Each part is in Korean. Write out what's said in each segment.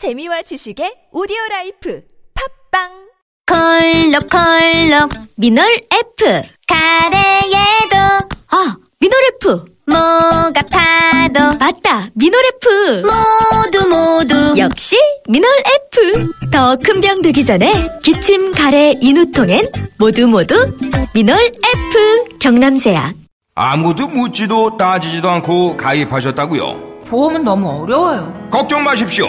재미와 지식의 오디오 라이프 팝빵 콜록콜록 미널 F. 카레에도 아, 미널 F. 뭐가 파도 맞다, 미널 F. 모두 모두 역시 미널 F. 더 큰 병 되기 전에 기침, 가래, 인후통엔 모두 모두 미널 F. 경남제약. 아무도 묻지도 따지지도 않고 가입하셨다고요? 보험은 너무 어려워요. 걱정 마십시오.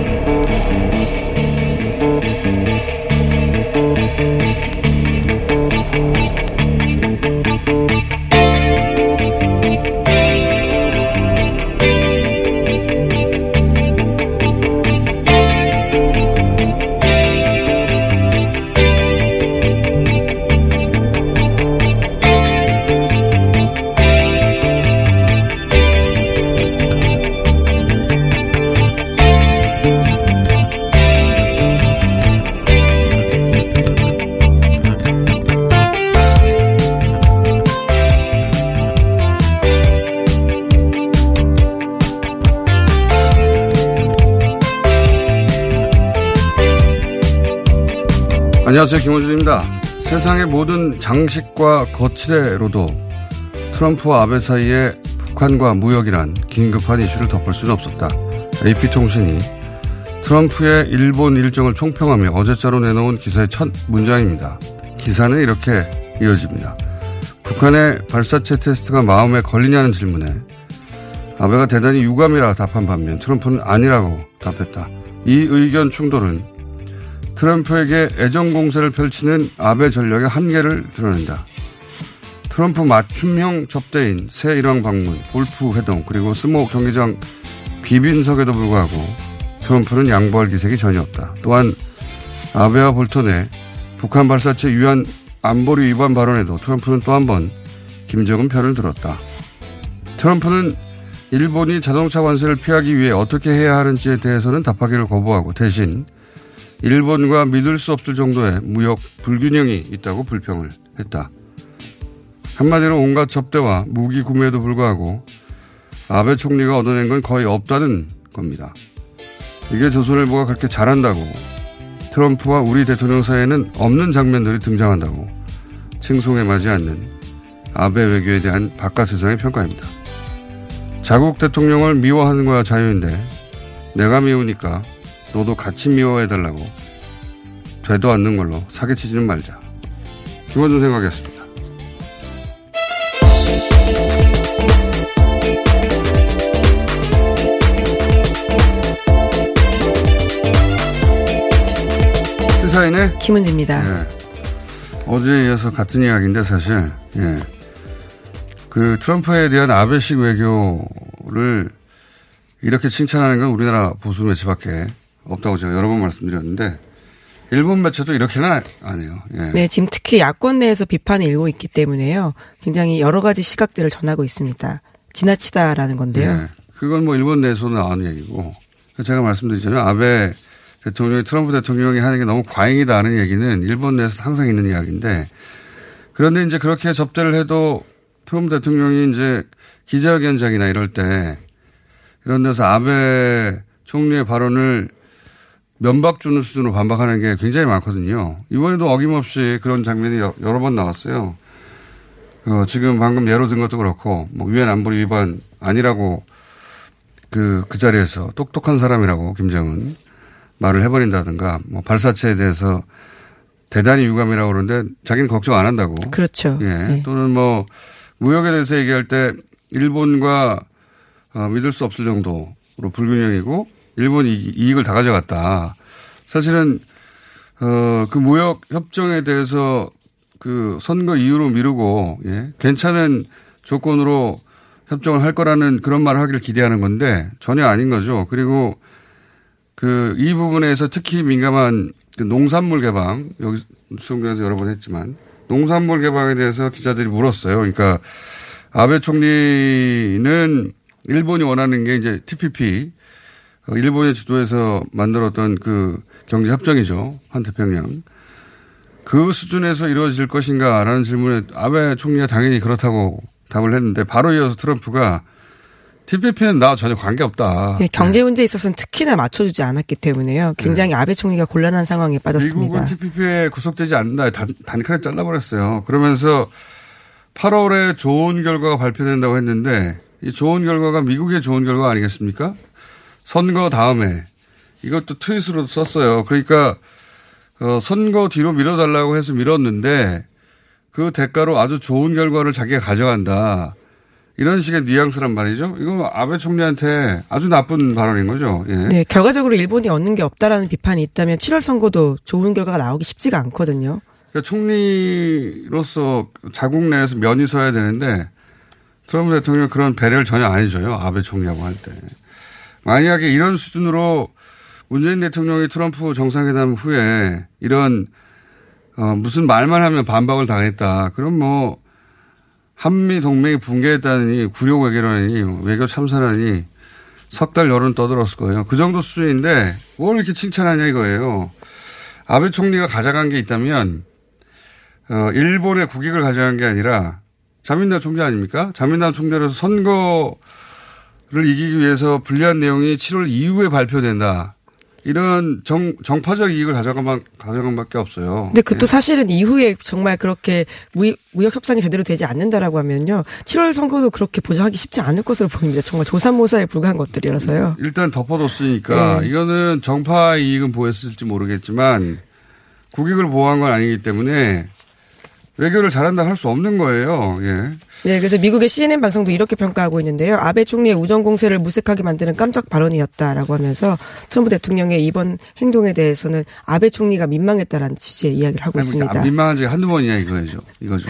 안녕하세요. 김호준입니다. 세상의 모든 장식과 거치대로도 트럼프와 아베 사이에 북한과 무역이란 긴급한 이슈를 덮을 수는 없었다. AP통신이 트럼프의 일본 일정을 총평하며 어제자로 내놓은 기사의 첫 문장입니다. 기사는 이렇게 이어집니다. 북한의 발사체 테스트가 마음에 걸리냐는 질문에 아베가 대단히 유감이라 답한 반면 트럼프는 아니라고 답했다. 이 의견 충돌은 트럼프에게 애정 공세를 펼치는 아베 전략의 한계를 드러낸다. 트럼프 맞춤형 접대인 새 일왕 방문, 골프 회동, 그리고 스모 경기장 귀빈석에도 불구하고 트럼프는 양보할 기색이 전혀 없다. 또한 아베와 볼턴의 북한 발사체 유한 안보리 위반 발언에도 트럼프는 또 한 번 김정은 편을 들었다. 트럼프는 일본이 자동차 관세를 피하기 위해 어떻게 해야 하는지에 대해서는 답하기를 거부하고 대신 일본과 믿을 수 없을 정도의 무역 불균형이 있다고 불평을 했다. 한마디로 온갖 접대와 무기 구매에도 불구하고 아베 총리가 얻어낸 건 거의 없다는 겁니다. 이게 조선일보가 그렇게 잘한다고 트럼프와 우리 대통령 사이에는 없는 장면들이 등장한다고 칭송에 맞지 않는 아베 외교에 대한 바깥 세상의 평가입니다. 자국 대통령을 미워하는 거야 자유인데 내가 미우니까 너도 같이 미워해달라고 되도 않는 걸로 사기치지는 말자. 김원준 생각이었습니다. 시사인의 김은지입니다. 예. 어제에 이어서 같은 이야기인데 사실 예. 그 트럼프에 대한 아베식 외교를 이렇게 칭찬하는 건 우리나라 보수 매체밖에 없다고 제가 여러 번 말씀드렸는데 일본 매체도 이렇게는 안 해요. 예. 네, 지금 특히 야권 내에서 비판이 일고 있기 때문에요. 굉장히 여러 가지 시각들을 전하고 있습니다. 지나치다라는 건데요. 예. 그건 뭐 일본 내에서 나오는 얘기고 제가 말씀드리잖아요. 아베 대통령이 트럼프 대통령이 하는 게 너무 과잉이다 하는 얘기는 일본 내에서 항상 있는 이야기인데 그런데 이제 그렇게 접대를 해도 트럼프 대통령이 이제 기자회견장이나 이럴 때 이런 데서 아베 총리의 발언을 면박 주는 수준으로 반박하는 게 굉장히 많거든요. 이번에도 어김없이 그런 장면이 여러 번 나왔어요. 어, 지금 방금 예로 든 것도 그렇고, 뭐, 유엔 안보리 위반 아니라고 그, 그 자리에서 똑똑한 사람이라고 김정은 말을 해버린다든가, 뭐, 발사체에 대해서 대단히 유감이라고 그러는데 자기는 걱정 안 한다고. 그렇죠. 예. 네. 또는 뭐, 무역에 대해서 얘기할 때 일본과 어, 믿을 수 없을 정도로 불균형이고 일본이 이익을 다 가져갔다. 사실은 어, 그 무역 협정에 대해서 그 선거 이후로 미루고 예, 괜찮은 조건으로 협정을 할 거라는 그런 말을 하기를 기대하는 건데 전혀 아닌 거죠. 그리고 그 이 부분에서 특히 민감한 그 농산물 개방 여기 수송에서 여러 번 했지만 농산물 개방에 대해서 기자들이 물었어요. 그러니까 아베 총리는 일본이 원하는 게 이제 TPP 어, 일본의 주도에서 만들었던 그 경제 협정이죠. 환태평양. 그 수준에서 이루어질 것인가라는 질문에 아베 총리가 당연히 그렇다고 답을 했는데 바로 이어서 트럼프가 TPP는 나와 전혀 관계없다. 네, 경제 문제에 있어서는 특히나 맞춰주지 않았기 때문에요. 굉장히 아베 총리가 곤란한 상황에 빠졌습니다. 미국은 TPP에 구속되지 않는다. 단, 단칼에 잘라버렸어요. 그러면서 8월에 좋은 결과가 발표된다고 했는데 이 좋은 결과가 미국의 좋은 결과 아니겠습니까? 선거 다음에 이것도 트윗으로 썼어요. 그러니까 어, 선거 뒤로 밀어달라고 해서 밀었는데 그 대가로 아주 좋은 결과를 자기가 가져간다. 이런 식의 뉘앙스란 말이죠. 이거 아베 총리한테 아주 나쁜 발언인 거죠. 예. 네, 결과적으로 일본이 얻는 게 없다라는 비판이 있다면 7월 선거도 좋은 결과가 나오기 쉽지가 않거든요. 그러니까 총리로서 자국 내에서 면이 서야 되는데 트럼프 대통령 그런 배려를 전혀 안 해줘요. 아베 총리하고 할 때. 만약에 이런 수준으로 문재인 대통령이 트럼프 정상회담 후에 이런 어, 무슨 말만 하면 반박을 당했다. 그럼 뭐 한미 동맹이 붕괴했다니 구력 외교라니 외교 참사라니 석 달 여론 떠들었을 거예요. 그 정도 수준인데 뭘 이렇게 칭찬하냐 이거예요. 아베 총리가 가져간 게 있다면 어, 일본의 국익을 가져간 게 아니라 자민당 총재 아닙니까? 자민당 총재로서 선거 를 이기기 위해서 불리한 내용이 7월 이후에 발표된다. 이런 정, 정파적 이익을 가져간, 가져간 밖에 없어요. 근데 그것도 사실은 이후에 정말 그렇게 무역, 무역 협상이 제대로 되지 않는다라고 하면요. 7월 선거도 그렇게 보장하기 쉽지 않을 것으로 보입니다. 정말 조삼모사에 불과한 것들이라서요. 일단 덮어뒀으니까 네. 이거는 정파 이익은 보였을지 모르겠지만 국익을 보호한 건 아니기 때문에 외교를 잘한다 할 수 없는 거예요. 예. 네, 그래서 미국의 CNN 방송도 이렇게 평가하고 있는데요. 아베 총리의 우정 공세를 무색하게 만드는 깜짝 발언이었다라고 하면서 트럼프 대통령의 이번 행동에 대해서는 아베 총리가 민망했다라는 취지의 이야기를 하고 아니, 뭐 있습니다. 민망한 적이 한두 번이냐 이거죠. 이거죠.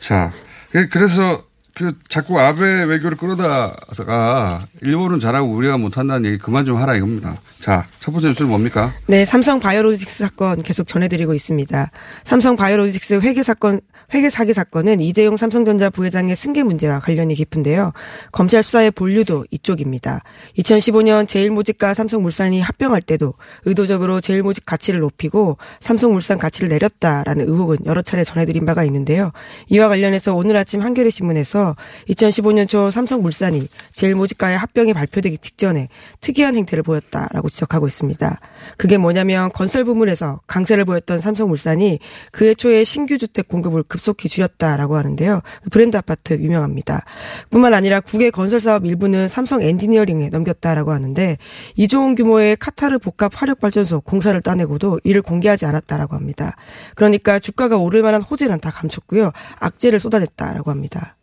자, 그- 그래서 그 자꾸 아베 외교를 끌어다가 일본은 잘하고 우리가 못한다는 얘기 그만 좀 하라 이겁니다. 자, 첫 번째 뉴스는 뭡니까? 네, 삼성 바이오로직스 사건 계속 전해드리고 있습니다. 삼성 바이오로직스 회계 사건, 회계 사기 사건은 이재용 삼성전자 부회장의 승계 문제와 관련이 깊은데요. 검찰 수사의 본류도 이쪽입니다. 2015년 제일모직과 삼성물산이 합병할 때도 의도적으로 제일모직 가치를 높이고 삼성물산 가치를 내렸다라는 의혹은 여러 차례 전해드린 바가 있는데요. 이와 관련해서 오늘 아침 한겨레 신문에서 2015년 초 삼성물산이 제일모직과의 합병이 발표되기 직전에 특이한 행태를 보였다라고 지적하고 있습니다. 그게 뭐냐면 건설 부문에서 강세를 보였던 삼성물산이 그해 초에 신규 주택 공급을 급속히 줄였다라고 하는데요. 브랜드 아파트 유명합니다. 뿐만 아니라 국외 건설 사업 일부는 삼성 엔지니어링에 넘겼다라고 하는데 이조원 규모의 카타르 복합 화력 발전소 공사를 따내고도 이를 공개하지 않았다라고 합니다. 그러니까 주가가 오를 만한 호재는 다 감췄고요. 악재를 쏟아냈다라고 합니다.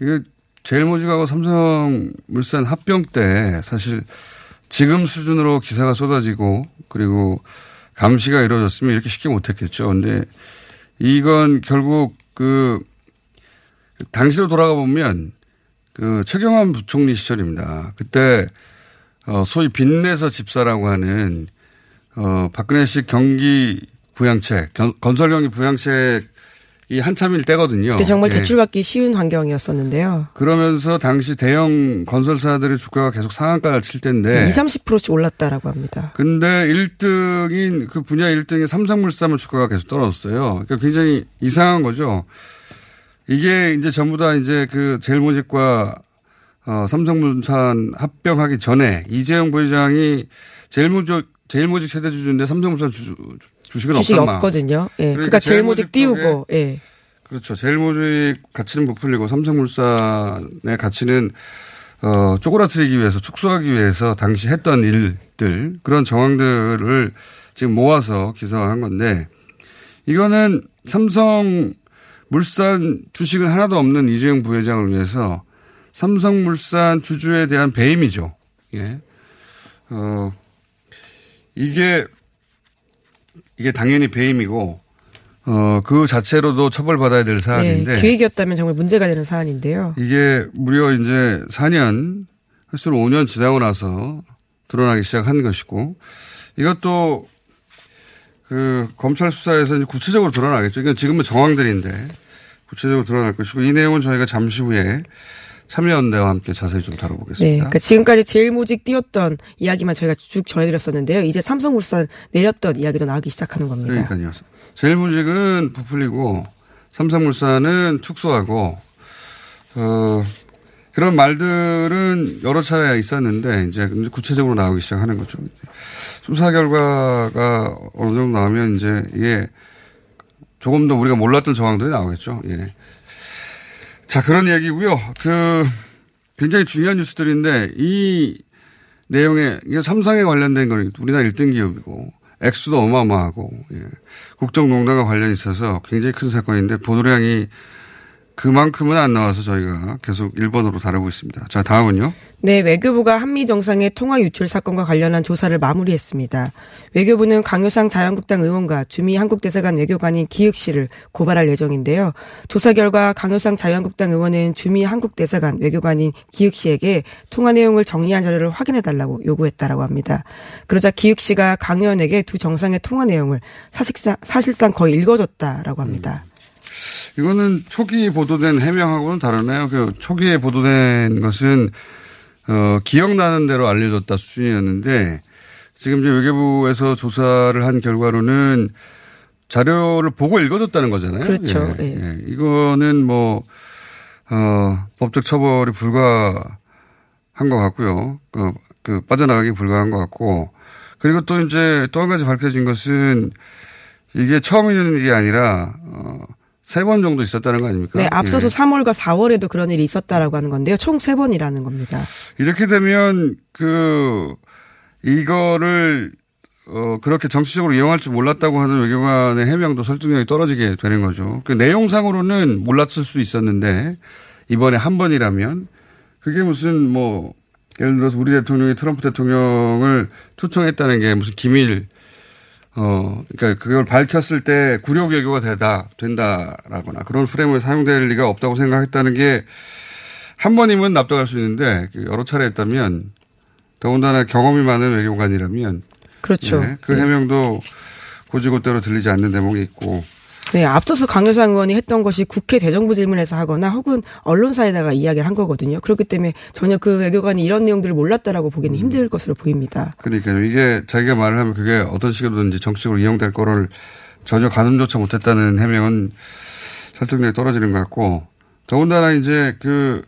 이게 제일모직하고 삼성물산 합병 때 사실 지금 수준으로 기사가 쏟아지고 그리고 감시가 이루어졌으면 이렇게 쉽게 못했겠죠. 근데 이건 결국 그 당시로 돌아가 보면 그 최경환 부총리 시절입니다. 그때 어 소위 빚내서 집사라고 하는 어 박근혜식 경기 부양책 건- 건설 경기 부양책 이 한참일 때거든요. 그때 정말 예. 대출 받기 쉬운 환경이었었는데요. 그러면서 당시 대형 건설사들의 주가가 계속 상한가를 칠 때인데 20, 30%씩 올랐다라고 합니다. 근데 1등인 그 분야 1등인 삼성물산은 주가가 계속 떨어졌어요. 그러니까 굉장히 이상한 거죠. 이게 이제 전부 다 이제 그 제일모직과 어, 삼성물산 합병하기 전에 이재용 부회장이 제일모직 제일모직 최대 주주인데 삼성물산 주, 주 식은 주식이 없단 말. 없거든요. 예. 그러니까 그러니까 제일 모직 제일모직 띄우고, 예. 그렇죠. 제일모직 가치는 부풀리고 삼성물산의 가치는 어, 쪼그라뜨리기 위해서 축소하기 위해서 당시 했던 일들 그런 정황들을 지금 모아서 기사화한 건데 이거는 삼성 물산 주식은 하나도 없는 이재용 부회장을 위해서 삼성물산 주주에 대한 배임이죠. 예. 어, 이게 이게 당연히 배임이고 어, 그 자체로도 처벌받아야 될 네, 사안인데 기획이었다면 정말 문제가 되는 사안인데요. 이게 무려 이제 4년, 횟수로 5년 지나고 나서 드러나기 시작한 것이고 이것도 그 검찰 수사에서 이제 구체적으로 드러나겠죠. 이건 지금은 정황들인데 구체적으로 드러날 것이고 이 내용은 저희가 잠시 후에 참여연대와 함께 자세히 좀 네. 다뤄보겠습니다. 그러니까 지금까지 제일 모직 띄웠던 이야기만 저희가 쭉 전해드렸었는데요. 이제 삼성물산 내렸던 이야기도 나오기 시작하는 겁니다. 그러니까요. 제일 모직은 부풀리고 삼성물산은 축소하고 어 그런 말들은 여러 차례 있었는데 이제 구체적으로 나오기 시작하는 거죠. 수사 결과가 어느 정도 나오면 이제 이게 조금 더 우리가 몰랐던 정황들이 나오겠죠. 예. 자 그런 얘기고요. 그 굉장히 중요한 뉴스들인데 이 내용에 이게 삼성에 관련된 건 우리나라 1등 기업이고 액수도 어마어마하고 예. 국정농단과 관련이 있어서 굉장히 큰 사건인데 보도량이 그만큼은 안 나와서 저희가 계속 1번으로 다루고 있습니다. 자 다음은요. 네, 외교부가 한미 정상의 통화 유출 사건과 관련한 조사를 마무리했습니다. 외교부는 강효상 자유한국당 의원과 주미 한국대사관 외교관인 기익 씨를 고발할 예정인데요. 조사 결과 강효상 자유한국당 의원은 주미 한국대사관 외교관인 기익 씨에게 통화 내용을 정리한 자료를 확인해 달라고 요구했다라고 합니다. 그러자 기익 씨가 강 의원에게 두 정상의 통화 내용을 사실상, 사실상 거의 읽어줬다라고 합니다. 이거는 초기 보도된 해명하고는 다르네요. 그 초기에 보도된 것은 어, 기억나는 대로 알려줬다 수준이었는데 지금 이제 외교부에서 조사를 한 결과로는 자료를 보고 읽어줬다는 거잖아요. 그렇죠. 예, 예. 예. 이거는 뭐, 어, 법적 처벌이 불가한 것 같고요. 그, 그 빠져나가기 불가한 것 같고 그리고 또 이제 또 한 가지 밝혀진 것은 이게 처음 있는 일이 아니라, 어, 세 번 정도 있었다는 거 아닙니까? 네, 앞서서 예. 3월과 4월에도 그런 일이 있었다라고 하는 건데요. 총 세 번이라는 겁니다. 이렇게 되면 그 이거를 어 그렇게 정치적으로 이용할 줄 몰랐다고 하는 외교관의 해명도 설득력이 떨어지게 되는 거죠. 그 내용상으로는 몰랐을 수 있었는데 이번에 한 번이라면 그게 무슨 뭐 예를 들어서 우리 대통령이 트럼프 대통령을 초청했다는 게 무슨 기밀 어 그러니까 그걸 밝혔을 때 구력 외교가 되다 된다라거나 그런 프레임을 사용될 리가 없다고 생각했다는 게 한 번이면 납득할 수 있는데 여러 차례 했다면 더군다나 경험이 많은 외교관이라면 그렇죠. 네, 그 해명도 고지고대로 들리지 않는 대목이 있고 네, 앞서서 강효상 의원이 했던 것이 국회 대정부 질문에서 하거나 혹은 언론사에다가 이야기를 한 거거든요. 그렇기 때문에 전혀 그 외교관이 이런 내용들을 몰랐다라고 보기는 힘들 것으로 보입니다. 그러니까요. 이게 자기가 말을 하면 그게 어떤 식으로든지 정치적으로 이용될 거를 전혀 가늠조차 못했다는 해명은 설득력이 떨어지는 것 같고 더군다나 이제 그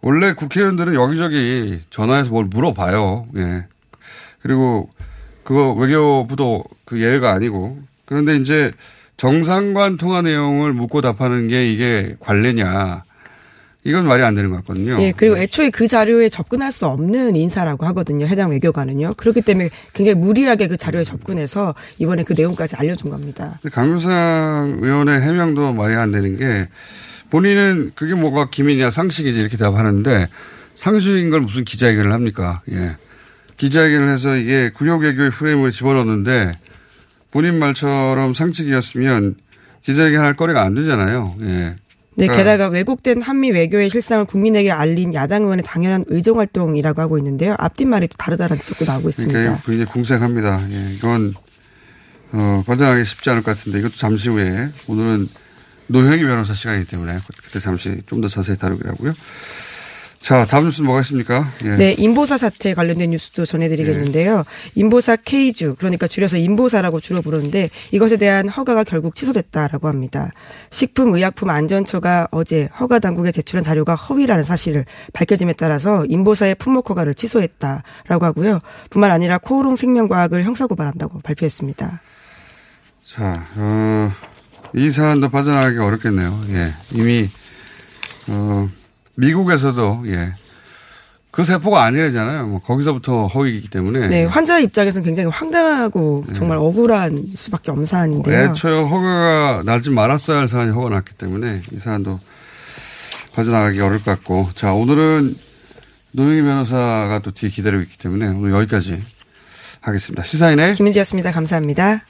원래 국회의원들은 여기저기 전화해서 뭘 물어봐요. 예. 그리고 그거 외교부도 그 예외가 아니고 그런데 이제 정상관 통화 내용을 묻고 답하는 게 이게 관례냐. 이건 말이 안 되는 것 같거든요. 예, 그리고 애초에 그 자료에 접근할 수 없는 인사라고 하거든요. 해당 외교관은요. 그렇기 때문에 굉장히 무리하게 그 자료에 접근해서 이번에 그 내용까지 알려준 겁니다. 강효상 의원의 해명도 말이 안 되는 게 본인은 그게 뭐가 기밀이냐 상식이지 이렇게 답하는데 상식인 걸 무슨 기자회견을 합니까? 예. 기자회견을 해서 이게 구역 외교의 프레임을 집어넣는데 본인 말처럼 상식이었으면 기자회견 할 거리가 안 되잖아요. 예. 네, 그러니까 게다가 왜곡된 한미 외교의 실상을 국민에게 알린 야당 의원의 당연한 의정 활동이라고 하고 있는데요. 앞뒷말이 또 다르다는 지적도 나오고 있습니다. 그러니까 굉장히 궁색합니다. 예. 이건 어, 과장하기 쉽지 않을 것 같은데 이것도 잠시 후에 오늘은 노영희 변호사 시간이기 때문에 그때 잠시 좀 더 자세히 다루기로 하고요. 자, 다음 뉴스 뭐가 있습니까? 예. 네, 인보사 사태 관련된 뉴스도 전해드리겠는데요. 인보사 K주, 그러니까 줄여서 인보사라고 주로 부르는데 이것에 대한 허가가 결국 취소됐다라고 합니다. 식품의약품안전처가 어제 허가 당국에 제출한 자료가 허위라는 사실을 밝혀짐에 따라서 인보사의 품목 허가를 취소했다라고 하고요. 뿐만 아니라 코오롱 생명과학을 형사고발한다고 발표했습니다. 자, 어, 이 사안도 빠져나가기 어렵겠네요. 예. 이미, 어, 미국에서도, 예. 그 세포가 아니래잖아요. 뭐 거기서부터 허위이기 때문에. 네, 환자 입장에서는 굉장히 황당하고 정말 억울한 수밖에 없는 사안인데요. 애초에 허가가 나지 말았어야 할 사안이 허가 났기 때문에 이 사안도 빠져나가기 어려울 것 같고. 자, 오늘은 노영희 변호사가 또 뒤에 기다리고 있기 때문에 오늘 여기까지 하겠습니다. 시사인의 김은지였습니다. 감사합니다.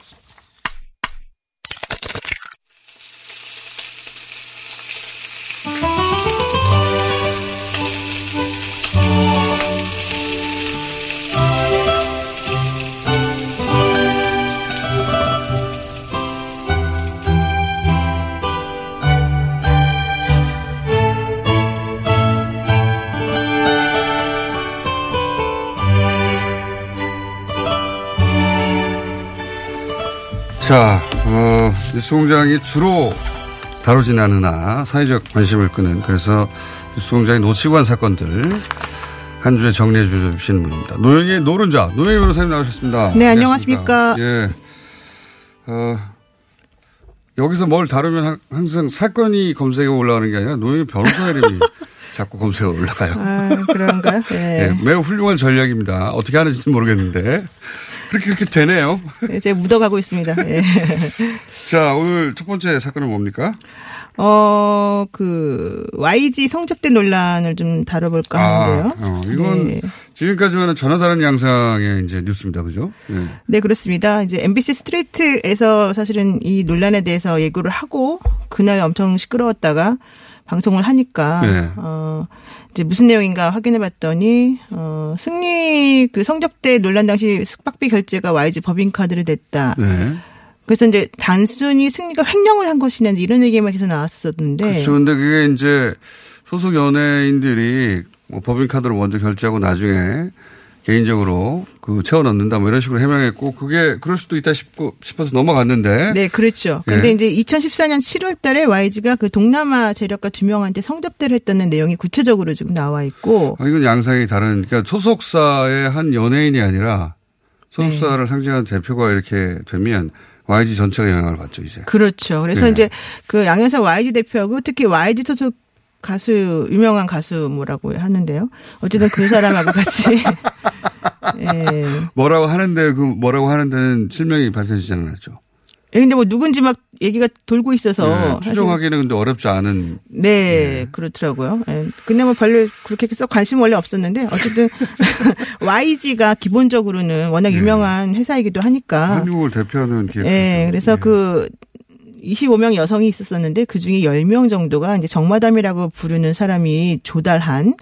자, 어, 뉴스공장이 주로 다루진 않으나 사회적 관심을 끄는 그래서 뉴스공장이 놓치고 한 사건들 한 주에 정리해 주시는 분입니다. 노영의 노른자 노영희 변호사님 나오셨습니다. 네, 안녕하십니까. 예. 어, 여기서 뭘 다루면 하- 항상 사건이 검색에 올라가는 게 아니라 노영희 변호사 이름이 자꾸 검색에 올라가요. 아, 그런가요? 네. 예, 매우 훌륭한 전략입니다. 어떻게 하는지는 모르겠는데 그렇게 그렇게 되네요. 이제 묻어가고 있습니다. 예. 자, 오늘 첫 번째 사건은 뭡니까? 어, 그, YG 성접대 논란을 좀 다뤄볼까 하는데요. 어, 이건 네. 지금까지와는 전혀 다른 양상의 이제 뉴스입니다. 그죠? 예. 네, 그렇습니다. 이제 MBC 스트레이트에서 사실은 이 논란에 대해서 예고를 하고 그날 엄청 시끄러웠다가 방송을 하니까 네. 어 이제 무슨 내용인가 확인해 봤더니 어 승리 그 성접대 논란 당시 숙박비 결제가 YG 법인카드로 됐다. 네. 그래서 이제 단순히 승리가 횡령을 한 것이냐 이런 얘기만 계속 나왔었는데 그렇죠. 근데 그게 이제 소속 연예인들이 뭐 법인카드로 먼저 결제하고 나중에 개인적으로 그 채워 넣는다 뭐 이런 식으로 해명했고 그게 그럴 수도 있다 싶고 싶어서 넘어갔는데 네, 그렇죠. 근데 예. 이제 2014년 7월 달에 YG가 그 동남아 재력가 두 명한테 성접대를 했다는 내용이 구체적으로 지금 나와 있고 아, 이건 양상이 다른 그러니까 소속사의 한 연예인이 아니라 소속사를 네. 상징하는 대표가 이렇게 되면 YG 전체가 영향을 받죠 이제. 그렇죠. 그래서 네. 이제 그 양현석 YG 대표하고 특히 YG 소속 가수 유명한 가수 뭐라고 하는데요. 어쨌든 그 사람하고 같이 예. 뭐라고 하는데 그 뭐라고 하는 데는 실명이 밝혀지지 않았죠. 근데 뭐 누군지 막 얘기가 돌고 있어서 네, 사실 추정하기는 근데 어렵지 않은 네, 그렇더라고요. 예. 근데 뭐 별로 그렇게 썩 관심 원래 없었는데 어쨌든 YG가 기본적으로는 워낙 유명한 회사이기도 하니까 한국을 대표하는 기획사죠. 예, 그래서 예. 그 25명 여성이 있었었는데 그 중에 10명 정도가 이제 정마담이라고 부르는 사람이 조달한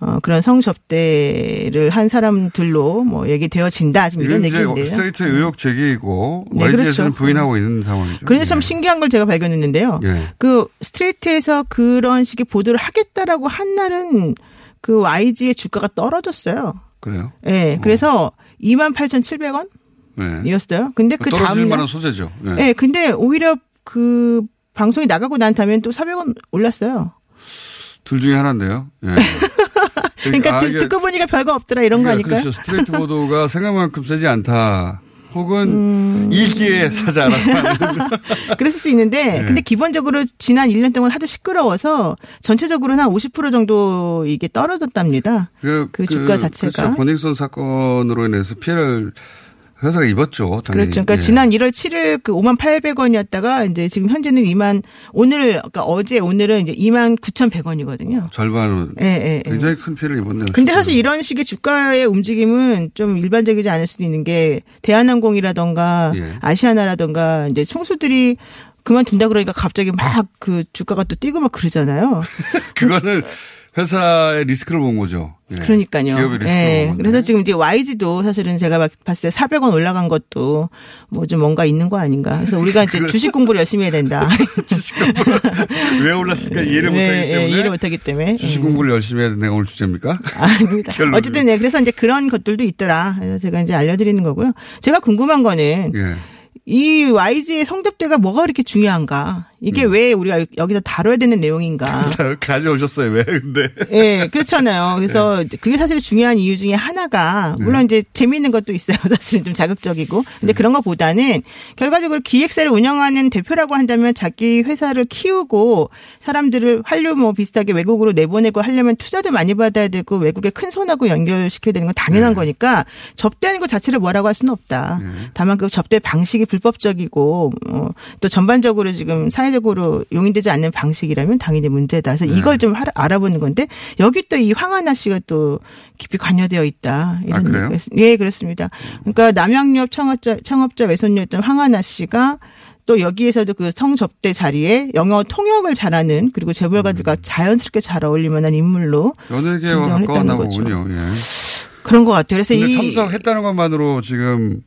어, 그런 성접대를 한 사람들로 뭐 얘기되어진다. 지금 이런 얘기인데요. 스트레이트 의혹 제기이고 네, YG에서는 그렇죠. 부인하고 있는 상황이죠. 그런데 참 예. 신기한 걸 제가 발견했는데요. 예. 그 스트레이트에서 그런 식의 보도를 하겠다라고 한 날은 그 YG의 주가가 떨어졌어요. 그래요. 예. 그래서 28,700원? 네. 이었어요. 근데 그 다음 만한 날 소재죠. 예. 예. 근데 오히려 그 방송이 나가고 난 다음엔 또 400원 올랐어요. 둘 중에 하나인데요. 예. 그러니까 아, 듣, 이게- 듣고 보니까 별거 없더라 이런 거 그러니까 아닐까요? 그렇죠. 스트레이트 보도가 생각만큼 세지 않다. 혹은 음. 이 기회에 사자라. 그랬을 수 있는데 네. 근데 기본적으로 지난 1년 동안 하도 시끄러워서 전체적으로는 한 50% 정도 이게 떨어졌답니다. 그, 그 주가 자체가. 그렇죠. 본익선 사건으로 인해서 피해를 회사가 입었죠. 당연히. 그렇죠. 그러니까 예. 지난 1월 7일 그 5만 800원이었다가 이제 지금 현재는 2만 오늘 그러니까 어제 오늘은 이제 2만 9,100원이거든요. 절반은 예, 예, 예. 굉장히 큰 피해를 입었네요. 근데 진짜. 사실 이런 식의 주가의 움직임은 좀 일반적이지 않을 수도 있는 게 대한항공이라던가 예. 아시아나라던가 이제 총수들이 그만둔다 그러니까 갑자기 막 그 주가가 또 뛰고 막 그러잖아요. 그거는 회사의 리스크를 본 거죠. 예. 그러니까요. 기업의 리스크를 예. 본. 그래서 지금 이제 YG도 사실은 제가 막 봤을 때 400원 올라간 것도 뭐 좀 뭔가 있는 거 아닌가. 그래서 우리가 이제 주식 공부를 열심히 해야 된다. 왜 올랐을까 이해를 못하기 네, 예, 때문에 이해를 못하기 때문에. 주식 음. 공부를 열심히 해야 된다가 오늘 주제입니까? 아닙니다. 어쨌든 네, 그래서 이제 그런 것들도 있더라. 그래서 제가 이제 알려드리는 거고요. 제가 궁금한 거는 예. 이 YG의 성접대가 뭐가 그렇게 중요한가? 이게 음. 왜 우리가 여기서 다뤄야 되는 내용인가? 가져오셨어요. 왜 근데? 예, 그렇잖아요. 그래서 네. 그게 사실 중요한 이유 중에 하나가 물론 이제 재미있는 것도 있어요. 사실 좀 자극적이고. 근데 네. 그런 것보다는 결과적으로 기획사를 운영하는 대표라고 한다면 자기 회사를 키우고 사람들을 한류 뭐 비슷하게 외국으로 내보내고 하려면 투자도 많이 받아야 되고 외국에 큰 손하고 연결시켜야 되는 건 당연한 네. 거니까 접대하는 것 자체를 뭐라고 할 수는 없다. 다만 그 접대 방식이 불법적이고 어, 또 전반적으로 지금 사회 적으로 용인되지 않는 방식이라면 당연히 문제다. 그래서 네. 이걸 좀 하- 알아보는 건데 여기 또 이 황하나 씨가 또 깊이 관여되어 있다. 이런 아, 예, 그렇습니다. 그러니까 남양유업 청업자 청업자 외손녀였던 황하나 씨가 또 여기에서도 그 성접대 자리에 영어 통역을 잘하는 그리고 재벌가들과 자연스럽게 잘 어울릴 만한 인물로 연예계와 가까웠나. 보군요. 예. 그런 것 같아요. 그래서 이 참석했다는 것만으로 지금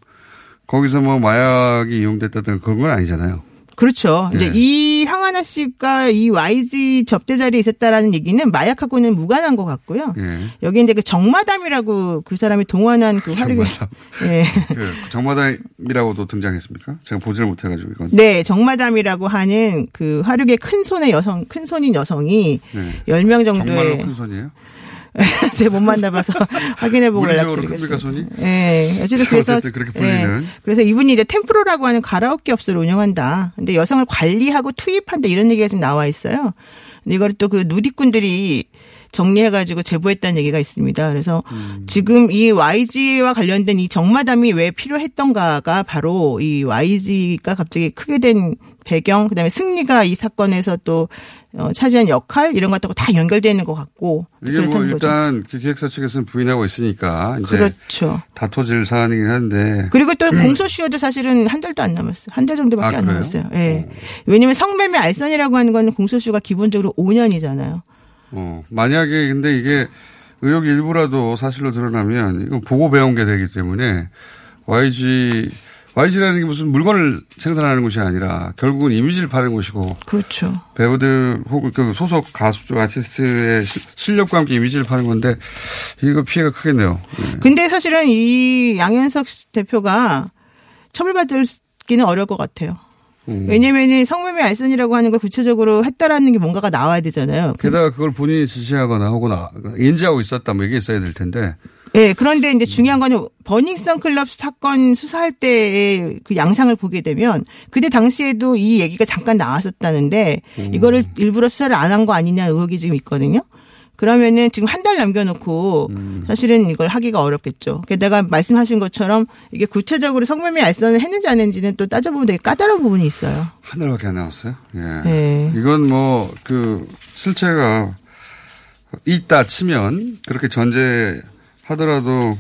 거기서 뭐 마약이 이용됐다든 그런 건 아니잖아요. 그렇죠. 이제 예. 이 황하나 씨가 이 YG 접대 자리에 있었다라는 얘기는 마약하고는 무관한 것 같고요. 예. 여기 이제 그 정마담이라고 그 사람이 동원한 그 화력의 정마담. 예. 그 정마담이라고도 등장했습니까? 제가 보지를 못해가지고 이건. 네, 정마담이라고 하는 그 화력의 큰 손의 여성, 큰 손인 여성이 네. 10명 정말로 정도의 큰 손이에요? 제가 못 만나봐서 확인해보고 연락드리겠습니다. 예. 어쨌든 그래서 그렇게 불리는. 예. 그래서 이분이 이제 템프로라고 하는 가라오케 업소를 운영한다. 근데 여성을 관리하고 투입한다 이런 얘기가 지금 나와 있어요. 근데 이걸 또 그 누리꾼들이 정리해가지고 제보했다는 얘기가 있습니다. 그래서 음. 지금 이 YG와 관련된 이 정마담이 왜 필요했던가가 바로 이 YG가 갑자기 크게 된 배경, 그다음에 승리가 이 사건에서 또 어, 차지한 역할 이런 것하고 다 연결되어 있는 것 같고 이게 뭐. 일단 그 기획사 측에서는 부인하고 있으니까 이제 그렇죠. 다퉈질 사안이긴 한데 그리고 또 공소시효도 사실은 한 달도 안 남았어요. 한 달 정도밖에 아, 안? 남았어요. 예. 왜냐면 성매매 알선이라고 하는 거는 공소시효가 기본적으로 5년이잖아요. 어, 만약에 근데 이게 의혹이 일부라도 사실로 드러나면 이건 보고 배운 게 되기 때문에 YG YG라는 게 무슨 물건을 생산하는 곳이 아니라 결국은 이미지를 파는 곳이고 그렇죠. 배우들 혹은 그 소속 가수 아티스트의 시- 실력과 함께 이미지를 파는 건데 이거 피해가 크겠네요. 예. 근데 사실은 이 양현석 대표가 처벌받기는 어려울 것 같아요. 음. 왜냐면은 성매매 알선이라고 하는 걸 구체적으로 했다라는 게 뭔가가 나와야 되잖아요. 게다가 그걸 본인이 지시하거나 혹은 아- 인지하고 있었다 뭐 이게 있어야 될 텐데 예, 그런데 이제 중요한 거는 버닝썬 클럽 사건 수사할 때의 그 양상을 보게 되면 그때 당시에도 이 얘기가 잠깐 나왔었다는데 이거를 일부러 수사를 안 한 거 아니냐 의혹이 지금 있거든요. 그러면은 지금 한 달 남겨놓고 사실은 이걸 하기가 어렵겠죠. 게다가 말씀하신 것처럼 이게 구체적으로 성매매 알선을 했는지 안 했는지는 또 따져보면 되게 까다로운 부분이 있어요. 한 달밖에 안 남았어요. 예. 네. 이건 뭐 그 실체가 있다 치면 그렇게 전제하더라도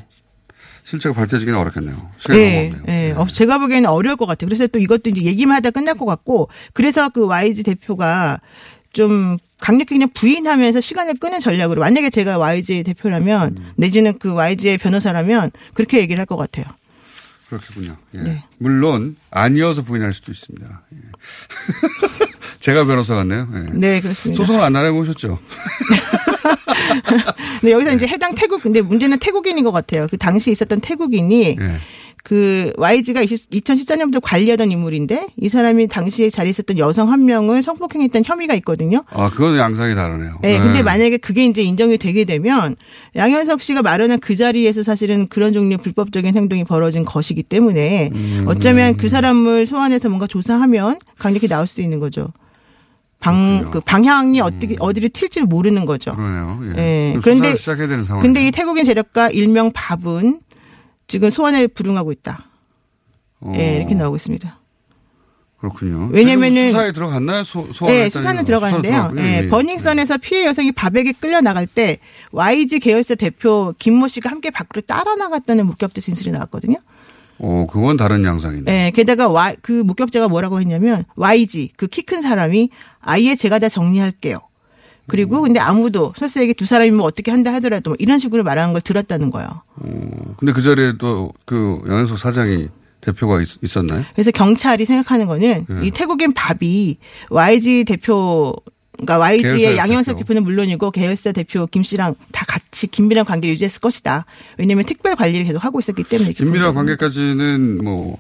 실체가 밝혀지기는 어렵겠네요. 시간이 예, 너무. 예. 어, 제가 보기에는 어려울 것 같아요. 그래서 또 이것도 이제 얘기만 하다 끝날 것 같고, 그래서 그 YG 대표가 좀 강력히 그냥 부인하면서 시간을 끄는 전략으로, 만약에 제가 YG 대표라면, 음. 내지는 그 YG의 변호사라면, 그렇게 얘기를 할 것 같아요. 그렇겠군요. 예. 네. 물론 아니어서 부인할 수도 있습니다. 예. 제가 변호사 같네요. 예. 네, 그렇습니다. 소송을 안 나눠보셨죠? 근데 여기서 이제 해당 태국, 근데 문제는 태국인인 것 같아요. 그 당시 있었던 태국인이, 예. 그 YG가 2014년부터 관리하던 인물인데 이 사람이 당시에 자리에 있었던 여성 한 명을 성폭행했던 혐의가 있거든요. 아, 그건 양상이 다르네요. 네, 예. 근데 만약에 그게 이제 인정이 되게 되면 양현석 씨가 마련한 그 자리에서 사실은 그런 종류의 불법적인 행동이 벌어진 것이기 때문에 음. 어쩌면 그 사람을 소환해서 뭔가 조사하면 강력히 나올 수도 있는 거죠. 방, 그 방향이 어떻게, 어디를 튈지 모르는 거죠. 음. 그러네요. 예. 예. 그런데- 시작해야 되는 상황. 근데 이 태국인 재력가 일명 밥은 지금 소환에 불응하고 있다. 어, 예, 이렇게 나오고 있습니다. 그렇군요. 왜냐면은- 수사에 들어갔나요? 소, 소환 네, 수사는 들어갔는데요. 네, 버닝썬에서 피해 여성이 밥에게 끌려 나갈 때 YG 계열사 대표 김모 씨가 함께 밖으로 따라 나갔다는 목격자 진술이 나왔거든요. 어, 그건 다른 양상이네. 네, 게다가 Y, 그 목격자가 뭐라고 했냐면 YG 그 키 큰 사람이 아예 제가 다 정리할게요. 그리고 근데 아무도 설사에게 두 사람이 뭐 어떻게 한다 하더라도 뭐 이런 식으로 말하는 걸 들었다는 거예요. 어, 근데 그 자리에 또그 양현석 사장이 대표가 있, 있었나요? 그래서 경찰이 생각하는 거는 네. 이 태국인 밥이 YG 대표 그러니까 YG의 양현석 대표. 는 물론이고 계열사 대표 김 씨랑 다 같이 긴밀한 관계 를 유지했을 것이다. 왜냐하면 특별 관리를 계속 하고 있었기 때문에. 긴밀한. 관계까지는 뭐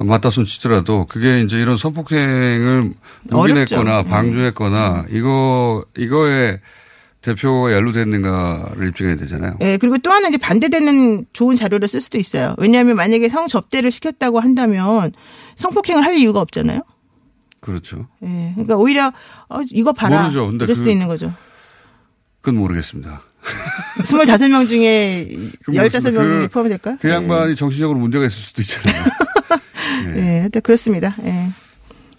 맞다 손 치더라도 그게 이제 이런 성폭행을 묵인했거나. 네. 방조했거나 이거 이거에 대표가 연루됐는가를 입증해야 되잖아요. 예, 그리고 또 하나 이제 반대되는 좋은 자료를 쓸 수도 있어요. 왜냐하면 만약에 성 접대를 시켰다고 한다면 성폭행을 할 이유가 없잖아요. 그렇죠. 예, 그러니까 오히려 어, 이거 봐라. 모르죠. 근데 이럴 수도 그- 있는 거죠. 그건 모르겠습니다. 25명 중에 그 15명이 그- 포함이 될까요? 그 양반이 정신적으로 문제가 있을 수도 있잖아요. 예, 예, 하여튼 그렇습니다. 예.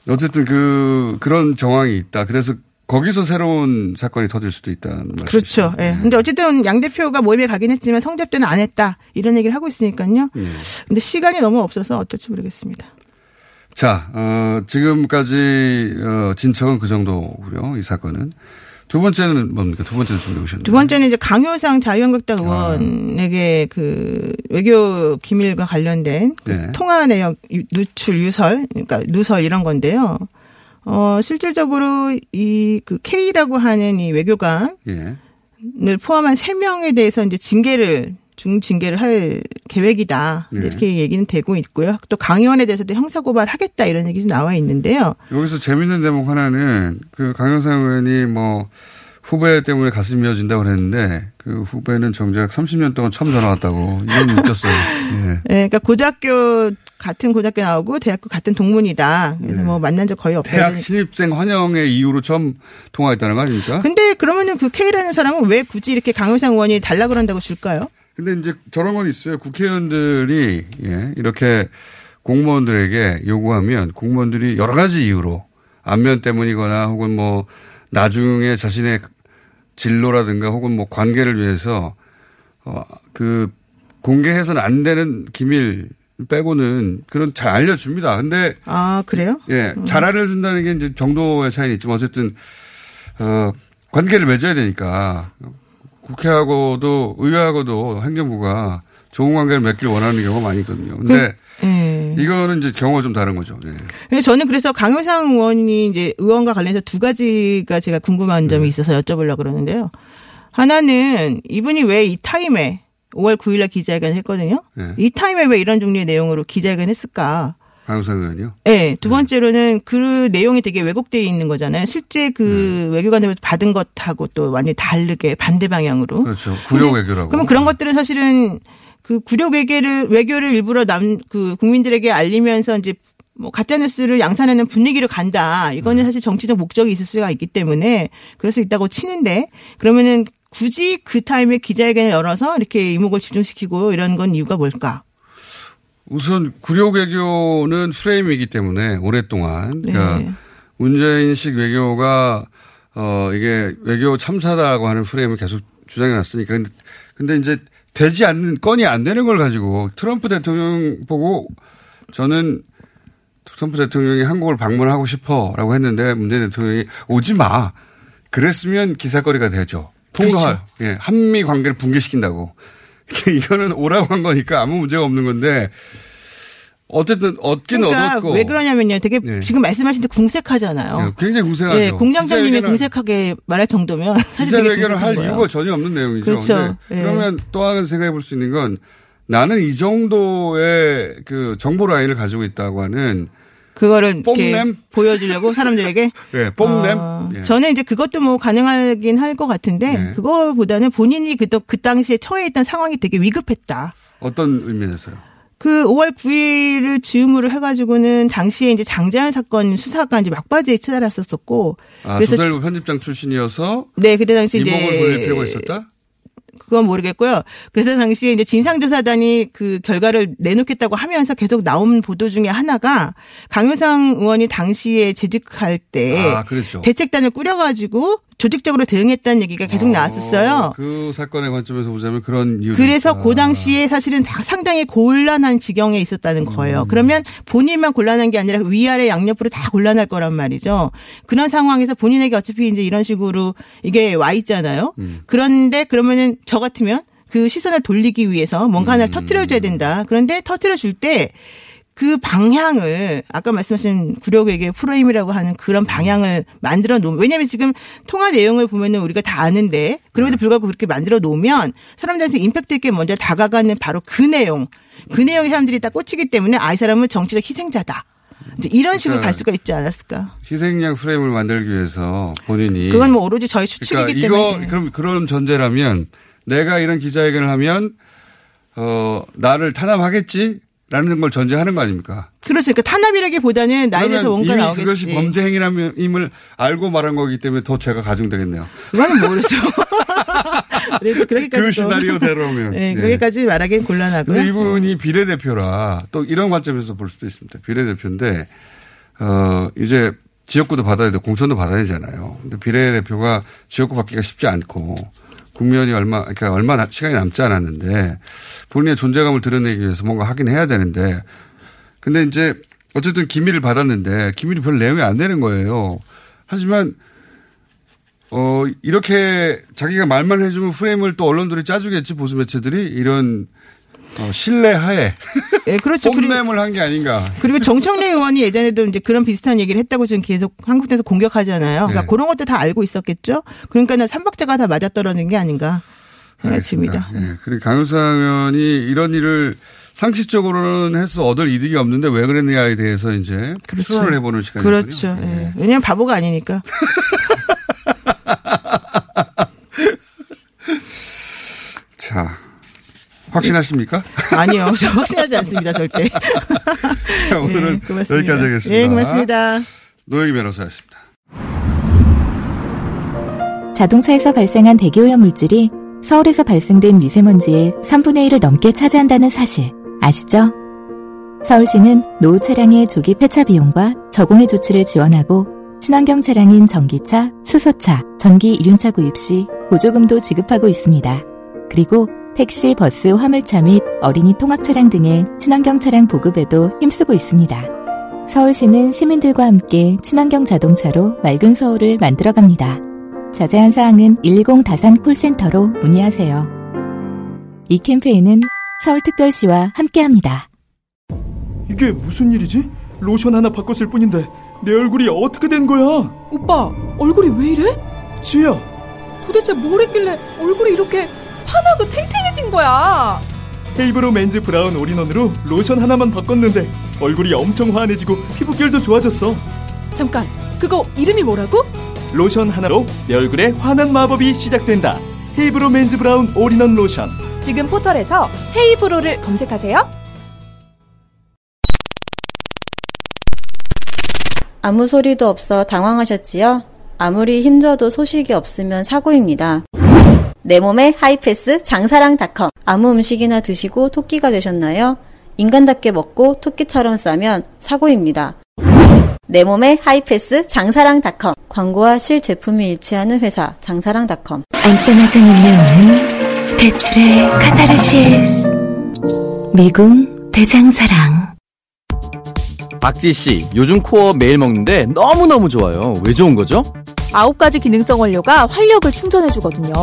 어쨌든 그 그런 정황이 있다. 그래서 거기서 새로운 사건이 터질 수도 있다는 말씀이죠. 그렇죠. 예. 근데 어쨌든 양 대표가 모임에 가긴 했지만 성접대는 안 했다. 이런 얘기를 하고 있으니까요. 예. 근데 시간이 너무 없어서 어떨지 모르겠습니다. 자, 어, 지금까지 어, 진척은 그 정도고요. 이 사건은 두 번째는 뭡니까? 두 번째는 준비해 오셨는데. 두 번째는 이제 강효상 자유한국당 아. 의원에게 그 외교 기밀과 관련된 그 네. 통화 내역 유- 누출 유설, 그러니까 누설 이런 건데요. 어, 실질적으로 이 그 K라고 하는 이 외교관을 예. 포함한 세 명에 대해서 이제 징계를 중징계를 할 계획이다. 네. 이렇게 얘기는 되고 있고요. 또 강의원에 대해서도 형사고발하겠다 이런 얘기 좀 나와 있는데요. 여기서 재밌는 대목 하나는 그 강영상 의원이 뭐 후배 때문에 가슴이 미어진다고 그랬는데 그 후배는 정작 30년 동안 처음 전화 왔다고 이건 웃겼어요. 예. 예, 그러니까 고등학교 같은 고등학교 나오고 대학교 같은 동문이다. 그래서 네. 뭐 만난 적 거의 없다. 대학 신입생 환영의 이유로 처음 통화했다는 거 아닙니까? 근데 그러면은 그 K라는 사람은 왜 굳이 이렇게 강효상 의원이 달라 그런다고 줄까요? 근데 이제 저런 건 있어요. 국회의원들이 예, 이렇게 공무원들에게 요구하면 공무원들이 여러 가지 이유로 안면 때문이거나 혹은 뭐 나중에 자신의 진로라든가 혹은 뭐 관계를 위해서 어 그 공개해서는 안 되는 기밀 빼고는 그런 잘 알려줍니다. 근데 아 그래요? 예, 잘 알려준다는 게 이제 정도의 차이는 있지만 어쨌든 어 관계를 맺어야 되니까 국회하고도 의회하고도 행정부가 좋은 관계를 맺길 원하는 경우가 많이 있거든요. 근데 예. 이거는 이제 경우가 좀 다른 거죠. 네. 저는 그래서 강효상 의원이 이제 의원과 관련해서 두 가지가 제가 궁금한 점이 있어서 여쭤보려고 그러는데요. 하나는 이분이 왜 이 타임에 5월 9일날 기자회견을 했거든요. 네. 이 타임에 왜 이런 종류의 내용으로 기자회견을 했을까? 강용상 의원이요. 네, 두 번째로는 그 내용이 되게 왜곡되어 있는 거잖아요. 실제 그 외교관들 받은 것하고 또 완전히 다르게 반대 방향으로. 그렇죠. 구력 외교라고. 그러면 그런 것들은 사실은 그 구력 외교를 외교를 일부러 남 그 국민들에게 알리면서 이제 뭐 가짜 뉴스를 양산하는 분위기로 간다. 이거는 사실 정치적 목적이 있을 수가 있기 때문에 그럴 수 있다고 치는데 그러면은 굳이 그 타임에 기자회견을 열어서 이렇게 이목을 집중시키고 이런 건 이유가 뭘까? 우선 구력 외교는 프레임이기 때문에 오랫동안 그러니까 네. 문재인식 외교가 어 이게 외교 참사다라고 하는 프레임을 계속 주장해 왔으니까 근데, 근데 이제 되지 않는 건이 안 되는 걸 가지고 트럼프 대통령 보고 저는 트럼프 대통령이 한국을 방문하고 싶어라고 했는데 문재인 대통령이 오지 마. 그랬으면 기사거리가 되죠. 통로할 예, 한미 관계를 붕괴시킨다고. 이거는 오라고 한 거니까 아무 문제가 없는 건데 어쨌든 얻긴 그러니까 얻었고 왜 그러냐면요. 되게 네. 지금 말씀하신 데 궁색하잖아요. 예, 굉장히 궁색하죠. 예, 공장장님이 궁색하게 말할 정도면 사실 기자회견을 할 거예요. 이유가 전혀 없는 내용이죠. 그렇죠. 그러면 또 하나 생각해 볼 수 있는 건 나는 이 정도의 그 정보 라인을 가지고 있다고 하는 그거를 이렇게 뽕냄? 보여주려고 사람들에게 예, 뽕냄. 어, 예. 저는 이제 그것도 뭐 가능하긴 할 것 같은데 네. 그거보다는 본인이 그, 그 당시에 처해 있던 상황이 되게 위급했다. 어떤 의미에서요? 그 5월 9일을 즈음으로 해가지고는 당시에 이제 장자연 사건 수사가 이제 막바지에 치달았었었고 아, 그래서 조선일보 편집장 출신이어서 네 그때 당시 이제 이목을 돌릴 필요가 있었다? 그건 모르겠고요. 그래서 당시에 이제 진상조사단이 그 결과를 내놓겠다고 하면서 계속 나온 보도 중에 하나가 강효상 의원이 당시에 재직할 때 아. 대책단을 꾸려가지고 조직적으로 대응했다는 얘기가 계속 나왔었어요. 그 사건의 관점에서 보자면 그런 이유. 그래서 그 당시에 사실은 다 상당히 곤란한 지경에 있었다는 거예요. 그러면 본인만 곤란한 게 아니라 위아래 양옆으로 다 곤란할 거란 말이죠. 그런 상황에서 본인에게 어차피 이제 이런 식으로 이게 와 있잖아요. 그런데 그러면은 저 같으면 그 시선을 돌리기 위해서 뭔가 하나를 터트려줘야 된다. 그런데 터트려줄 때 그 방향을 아까 말씀하신 구력에게 프레임이라고 하는 그런 방향을 만들어 놓으면 왜냐하면 지금 통화 내용을 보면은 우리가 다 아는데 그럼에도 불구하고 그렇게 만들어 놓으면 사람들한테 임팩트 있게 먼저 다가가는 바로 그 내용 그 내용에 사람들이 딱 꽂히기 때문에 아 이 사람은 정치적 희생자다. 이제 이런 식으로 그러니까 갈 수가 있지 않았을까? 희생양 프레임을 만들기 위해서 본인이 그건 뭐 오로지 저희 추측이기 그러니까 이거 때문에. 그럼 그런 전제라면 내가 이런 기자회견을 하면 어 나를 탄압하겠지 라는 걸 전제하는 거 아닙니까? 그렇죠 그러니까 탄압이라기보다는 나에 대해서 뭔가 이미 나오겠지 그것이 범죄 행위임을 알고 말한 거기 때문에 더 죄가 가중되겠네요. 그거는 모르죠 그래도 그렇게까지 그 또- 시나리오대로면. 네, 예. 그렇게까지 말하기는 곤란하고요. 이분이 비례대표라 또 이런 관점에서 볼 수도 있습니다. 비례대표인데, 어, 이제 지역구도 받아야 되고 공천도 받아야 되잖아요. 근데 비례대표가 지역구 받기가 쉽지 않고 국면이 얼마, 그러니까 얼마 나- 시간이 남지 않았는데 본인의 존재감을 드러내기 위해서 뭔가 하긴 해야 되는데 근데 이제 어쨌든 기밀을 받았는데 기밀이 별 내용이 안 되는 거예요. 하지만 어, 이렇게 자기가 말만 해주면 프레임을 또 언론들이 짜주겠지, 보수 매체들이. 이런, 어, 신뢰하에. 예, 그렇죠. 그리고, 홈램을 한 게 아닌가. 그리고 정청래 의원이 예전에도 이제 그런 비슷한 얘기를 했다고 지금 계속 한국에서 공격하잖아요. 그러니까 네. 그런 것도 다 알고 있었겠죠. 그러니까 삼박자가 다 맞아떨어진 게 아닌가. 알겠습니다. 예. 그리고 강효상 의원이 이런 일을 상식적으로는 해서 얻을 이득이 없는데 왜 그랬느냐에 대해서 이제 그렇죠. 추론을 해보는 시간이거든요. 그렇죠. 예. 왜냐하면 바보가 아니니까. 자, 확신하십니까? 아니요. 저 확신하지 않습니다. 절대. 자, 오늘은 예, 고맙습니다. 여기까지 하겠습니다. 예, 고맙습니다. 노영희 변호사였습니다. 자동차에서 발생한 대기오염 물질이 서울에서 발생된 미세먼지의 3분의 1을 넘게 차지한다는 사실 아시죠? 서울시는 노후 차량의 조기 폐차 비용과 저공해 조치를 지원하고 친환경 차량인 전기차, 수소차, 전기 이륜차 구입 시 보조금도 지급하고 있습니다. 그리고 택시, 버스, 화물차 및 어린이 통학 차량 등의 친환경 차량 보급에도 힘쓰고 있습니다. 서울시는 시민들과 함께 친환경 자동차로 맑은 서울을 만들어갑니다. 자세한 사항은 120 다산 콜센터로 문의하세요. 이 캠페인은 서울특별시와 함께합니다. 이게 무슨 일이지? 로션 하나 바꿨을 뿐인데 내 얼굴이 어떻게 된 거야? 오빠, 얼굴이 왜 이래? 지혜야, 도대체 뭘 했길래 얼굴이 이렇게 환하고 탱탱해진 거야? 헤이브로 맨즈 브라운 올인원으로 로션 하나만 바꿨는데 얼굴이 엄청 환해지고 피부결도 좋아졌어. 잠깐, 그거 이름이 뭐라고? 로션 하나로 내 얼굴에 환한 마법이 시작된다. 헤이브로 맨즈 브라운 올인원 로션. 지금 포털에서 헤이브로를 검색하세요. 아무 소리도 없어 당황하셨지요? 아무리 힘줘도 소식이 없으면 사고입니다. 내 몸에 하이패스 장사랑닷컴. 아무 음식이나 드시고 토끼가 되셨나요? 인간답게 먹고 토끼처럼 싸면 사고입니다. 내 몸에 하이패스 장사랑닷컴. 광고와 실제품이 일치하는 회사 장사랑닷컴. 앉자마자 밀려오는 배출의 카타르시스 미궁 대장사랑 박지 씨, 요즘 코어업 매일 먹는데 너무너무 좋아요. 왜 좋은 거죠? 아홉 가지 기능성 원료가 활력을 충전해주거든요.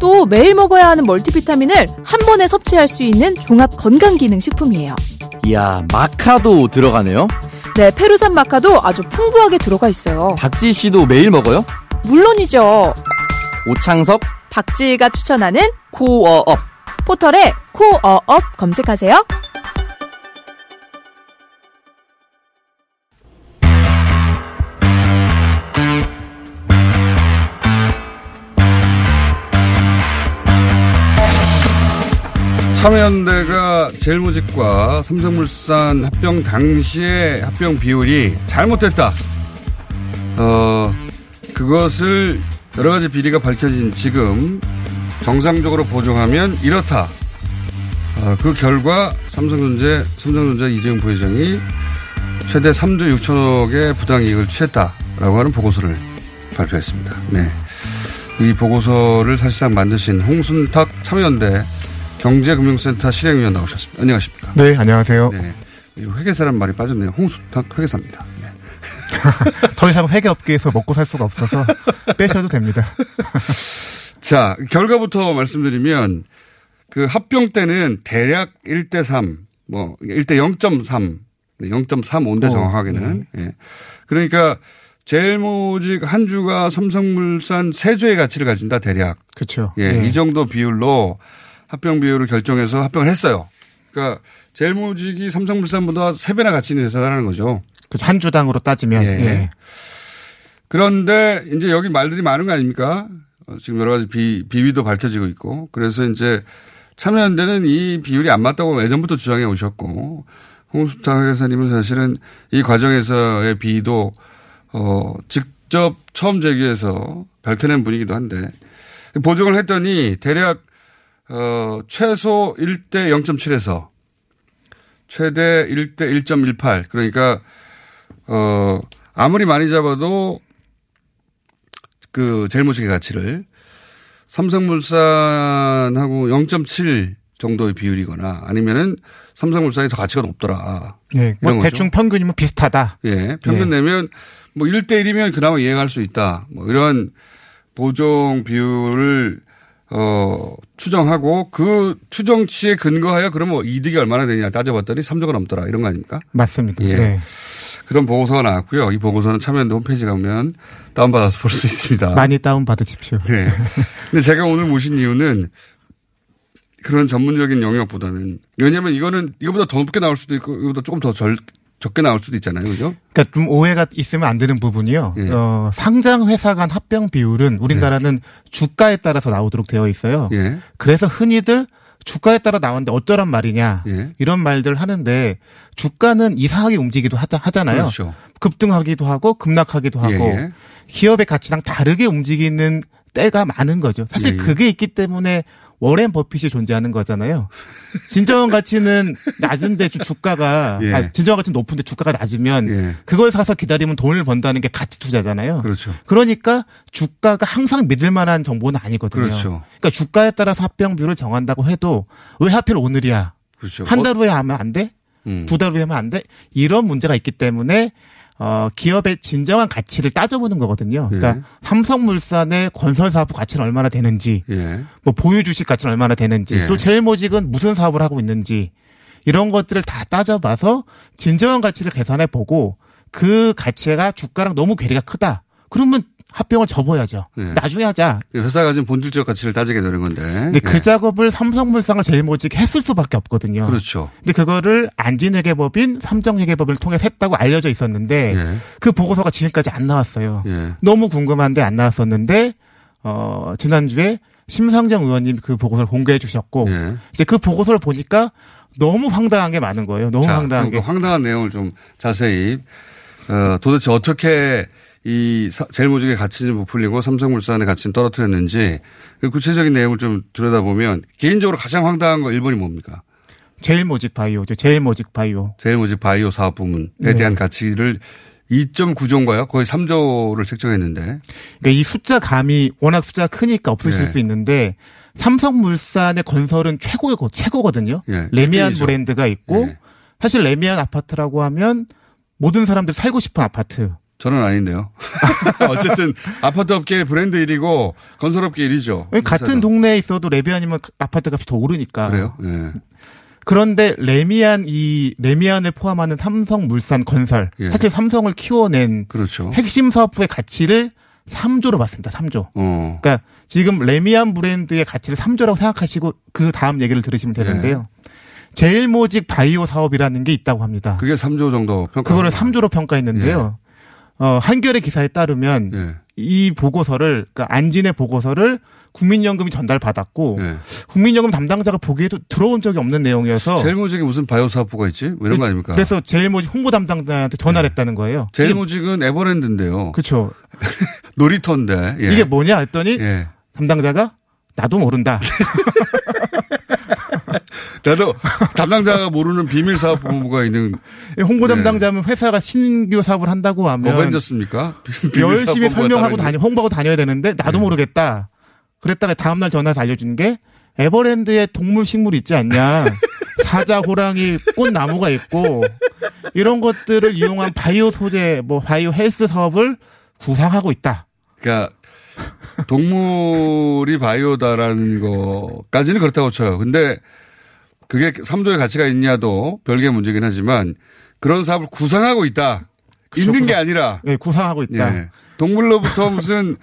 또 매일 먹어야 하는 멀티비타민을 한 번에 섭취할 수 있는 종합 건강기능식품이에요. 이야, 마카도 들어가네요. 네, 페루산 마카도 아주 풍부하게 들어가 있어요. 박지 씨도 매일 먹어요? 물론이죠. 오창석 박지희가 추천하는 코어업. 포털에 코어업 검색하세요. 참여연대가 제일모직과 삼성물산 합병 당시의 합병 비율이 잘못됐다. 어, 그것을 여러 가지 비리가 밝혀진 지금 정상적으로 보정하면 이렇다. 어, 그 결과 삼성전자, 삼성전자 이재용 부회장이 최대 3조 6천억의 부당이익을 취했다라고 하는 보고서를 발표했습니다. 네. 이 보고서를 사실상 만드신 홍순탁 참여연대 경제금융센터 실행위원 나오셨습니다. 안녕하십니까? 네, 안녕하세요. 네. 이 회계사란 말이 빠졌네요. 홍순탁 회계사입니다. 네. 더 이상 회계업계에서 먹고 살 수가 없어서 빼셔도 됩니다. 자, 결과부터 말씀드리면 그 합병 때는 대략 1대 3, 뭐 1대 0.3, 0.35인데 어, 정확하게는. 예. 그러니까 제일모직 한 주가 삼성물산 세조의 가치를 가진다 대략. 그렇죠. 예, 이 정도 비율로 합병 비율을 결정해서 합병을 했어요. 그러니까 제일모직이 삼성물산보다 세 배나 가치 있는 회사라는 거죠. 그한 주당으로 따지면 예. 예. 그런데 이제 여기 말들이 많은 거 아닙니까? 어, 지금 여러 가지 비, 비위도 밝혀지고 있고. 그래서 이제 참여연대는 이 비율이 안 맞다고 예전부터 주장해 오셨고 홍수탁 회사님은 사실은 이 과정에서의 비위도 어, 직접 처음 제기해서 밝혀낸 분이기도 한데 보증을 했더니 대략 어, 최소 1대 0.7에서 최대 1대 1.18 그러니까 어, 아무리 많이 잡아도 그 제일모직의 가치를 삼성물산하고 0.7 정도의 비율이거나 아니면은 삼성물산이 더 가치가 높더라. 예, 뭐 대충 거죠. 평균이면 비슷하다. 예, 평균 예. 내면 뭐 1대 1이면 그나마 이해할 수 있다. 뭐 이런 보정 비율을 어, 추정하고 그 추정치에 근거하여 그러면 뭐 이득이 얼마나 되냐 따져봤더니 3조가 넘더라 이런 거 아닙니까? 맞습니다. 예. 네. 그런 보고서가 나왔고요. 이 보고서는 참여연대 홈페이지 가면 다운받아서 볼 수 있습니다. 많이 다운 받으십시오. 네. 근데 제가 오늘 모신 이유는 그런 전문적인 영역보다는 왜냐하면 이거는 이거보다 더 높게 나올 수도 있고 이거보다 조금 더 절, 적게 나올 수도 있잖아요, 그죠? 그러니까 좀 오해가 있으면 안 되는 부분이요. 예. 어, 상장 회사 간 합병 비율은 우리나라는 주가에 따라서 나오도록 되어 있어요. 예. 그래서 흔히들 주가에 따라 나오는데 어쩌란 말이냐 예. 이런 말들 하는데 주가는 이상하게 움직이기도 하자, 하잖아요. 그렇죠. 급등하기도 하고 급락하기도 하고 예, 예. 기업의 가치랑 다르게 움직이는 때가 많은 거죠. 사실 예, 예. 그게 있기 때문에 워렌 버핏이 존재하는 거잖아요. 진정한 가치는 낮은데 주- 주가가 예. 아, 진정한 가치는 높은데 주가가 낮으면 예. 그걸 사서 기다리면 돈을 번다는 게 가치 투자잖아요. 그렇죠. 그러니까 주가가 항상 믿을 만한 정보는 아니거든요. 그렇죠. 그러니까 주가에 따라서 합병 비율을 정한다고 해도 왜 하필 오늘이야? 그렇죠. 한달 어, 후에 하면 안 돼? 음. 두달 후에 하면 안 돼? 이런 문제가 있기 때문에 어, 기업의 진정한 가치를 따져보는 거거든요. 그러니까 예. 삼성물산의 건설 사업 가치는 얼마나 되는지, 예. 뭐 보유 주식 가치는 얼마나 되는지, 예. 또 제일모직은 무슨 사업을 하고 있는지 이런 것들을 다 따져봐서 진정한 가치를 계산해 보고 그 가치가 주가랑 너무 괴리가 크다. 그러면 합병을 접어야죠. 예. 나중에 하자. 회사가 가진 본질적 가치를 따지게 되는 건데. 근데 그 예. 작업을 삼성물산과 제일모직 했을 수밖에 없거든요. 그렇죠. 근데 그거를 안진회계법인 삼정회계법을 통해서 했다고 알려져 있었는데 예. 그 보고서가 지금까지 안 나왔어요. 예. 너무 궁금한데 안 나왔었는데 어 지난주에 심상정 의원님 그 보고서를 공개해 주셨고 예. 이제 그 보고서를 보니까 너무 황당한 게 많은 거예요. 너무 자, 황당한 그 게. 황당한 내용을 좀 자세히 어, 도대체 어떻게 이 사- 제일모직의 가치는 부풀리고 삼성물산의 가치는 떨어뜨렸는지 그 구체적인 내용을 좀 들여다보면 개인적으로 가장 황당한 거 1번이 뭡니까? 제일모직 바이오죠. 제일모직 바이오. 제일모직 바이오 사업 부문에 네. 대한 가치를 2.9조인가요? 거의 3조를 책정했는데. 그러니까 이 숫자 감이 워낙 숫자가 크니까 없으실 네. 수 있는데 삼성물산의 건설은 최고고 최고거든요. 예, 래미안 일등이죠. 브랜드가 있고 예. 사실 래미안 아파트라고 하면 모든 사람들이 살고 싶은 아파트. 저는 아닌데요. 어쨌든 아파트 업계 브랜드 1위고 건설 업계 1위죠. 같은 동네에 있어도 래미안이면 아파트 값이 더 오르니까. 그래요? 예. 그런데 래미안 이 래미안을 포함하는 삼성물산 건설 예. 사실 삼성을 키워낸 그렇죠. 핵심 사업부의 가치를 3조로 봤습니다. 3조. 어. 그러니까 지금 레미안 브랜드의 가치를 3조라고 생각하시고 그 다음 얘기를 들으시면 되는데요. 제일모직 바이오 사업이라는 게 있다고 합니다. 그게 3조 정도 평가. 그거를 3조로 평가했는데요. 어, 한겨레 기사에 따르면 예. 이 보고서를 그러니까 안진의 보고서를 국민연금이 전달받았고 예. 국민연금 담당자가 보기에도 들어온 적이 없는 내용이어서 제일모직에 무슨 바이오 사업부가 있지? 뭐 이런 거 아닙니까? 그래서 제일모직 홍보 담당자한테 전화를 했다는 거예요. 제일모직은 에버랜드인데요. 그렇죠. 놀이터인데. 예. 이게 뭐냐 했더니 예. 담당자가 나도 모른다. 나도 담당자가 모르는 비밀 사업 부가 있는 홍보 네. 담당자면 회사가 신규 사업을 한다고 하면 어벤져스입니까? 열심히 설명하고 다니 홍보하고 다녀야 되는데 나도 모르겠다. 그랬다가 다음 날 전화해서 알려준 게 에버랜드에 동물 식물 있지 않냐. 사자, 호랑이, 꽃나무가 있고 이런 것들을 이용한 바이오 소재, 뭐 바이오 헬스 사업을 구상하고 있다. 그러니까 동물이 바이오다라는 거까지는 그렇다고 쳐요. 근데 그게 3조의 가치가 있냐도 별개의 문제긴 하지만 그런 사업을 구상하고 있다. 그쵸, 있는 게 구상- 아니라 네, 구상하고 있다. 예. 동물로부터 무슨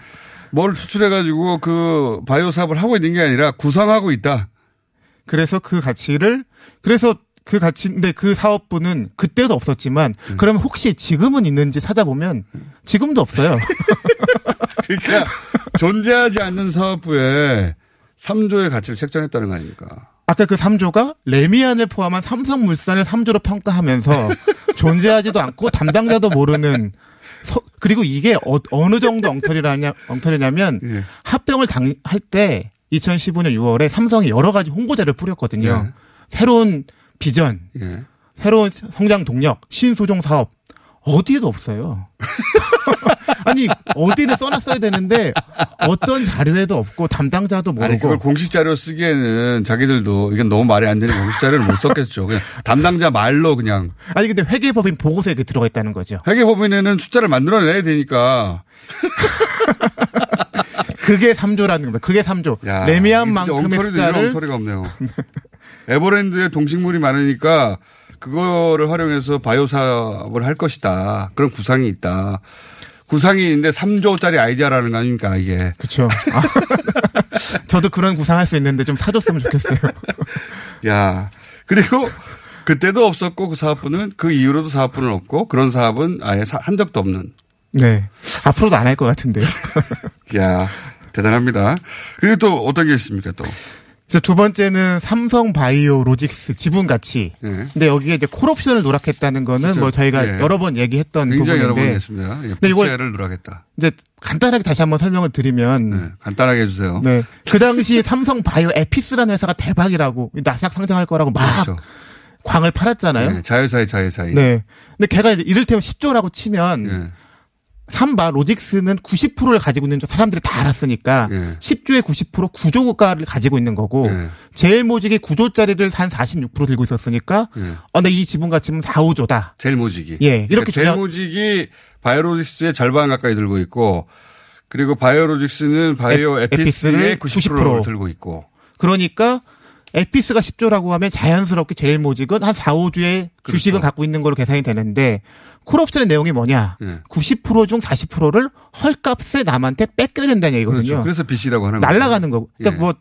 뭘 추출해가지고 그 바이오 사업을 하고 있는 게 아니라 구상하고 있다. 그래서 그 가치를 그래서 그 가치인데 그 사업부는 그때도 없었지만 음. 그러면 혹시 지금은 있는지 찾아보면 지금도 없어요. 그러니까 존재하지 않는 사업부에 3조의 가치를 책정했다는 거 아닙니까? 아까 그 3조가 레미안을 포함한 삼성물산을 3조로 평가하면서 존재하지도 않고 담당자도 모르는 서- 그리고 이게 어, 느 정도 엉터리라냐 엉터리냐면 예. 합병을 당할 때 2015년 6월에 삼성이 여러 가지 홍보자를 뿌렸거든요. 예. 새로운 비전, 예. 새로운 성장 동력, 신소종 사업 어디에도 없어요. 아니 어디에 써놨어야 되는데 어떤 자료에도 없고 담당자도 모르고 아니 그걸 공식 자료 쓰기에는 자기들도 이건 너무 말이 안 되는 공식 자료를 못 썼겠죠. 그냥 담당자 말로 그냥 아니 근데 회계법인 보고서에 그 들어가 있다는 거죠. 회계법인에는 숫자를 만들어내야 되니까 그게 3조라는 겁니다. 그게 3조. 야, 레미안 만큼의 이게 엉터리도 이런 숫자를 엉터리가 없네요. 에버랜드에 동식물이 많으니까 그거를 활용해서 바이오 사업을 할 것이다. 그런 구상이 있다. 구상이 있는데 3조짜리 아이디어라는 거 아닙니까, 이게. 그렇죠. 저도 그런 구상할 수 있는데 좀 사줬으면 좋겠어요. 야. 그리고 그때도 없었고 그 사업부는 그 이후로도 사업부는 없고 그런 사업은 아예 사- 한 적도 없는. 네. 앞으로도 안 할 것 같은데요. 야 대단합니다. 그리고 또 어떤 게 있습니까 또? 그래서 두 번째는 삼성 바이오 로직스 지분 가치. 예. 근데 여기에 이제 콜옵션을 누락했다는 거는 그렇죠. 뭐 저희가 예. 여러 번 얘기했던 굉장히 여러 번 부분인데. 했습니다. 예, 근데 부채를 누락했다. 이제 간단하게 다시 한번 설명을 드리면 간단하게 해주세요. 네. 그 당시 삼성 바이오 에피스라는 회사가 대박이라고 나스닥 상장할 거라고 막 그렇죠. 광을 팔았잖아요. 네, 자유사회 자유사회. 네. 근데 걔가 이를테면 10조라고 치면 예. 삼바 로직스는 90%를 가지고 있는 줄 사람들이 다 알았으니까 예. 10조의 90% 구조 국가를 가지고 있는 거고 제일 모직이 9조짜리를 한 46% 들고 있었으니까 예. 어, 근데 이 지분 가치는 4, 5조다. 제일 모직이. 예, 이렇게 제일 주장- 모직이 바이오로직스의 절반 가까이 들고 있고 그리고 바이오로직스는 바이오 에- 에피스의 에피스를 90%를 90% 들고 있고. 그러니까 에피스가 10조라고 하면 자연스럽게 제일 모직은 한 4, 5조의 그렇죠. 주식은 갖고 있는 걸로 계산이 되는데 콜옵션의 내용이 뭐냐? 예. 90%중 40%를 헐값에 남한테 뺏겨야 된다는 얘기거든요. 그렇죠. 그래서 빚이라고 하는 날라가는 거고. 그러니까 예. 뭐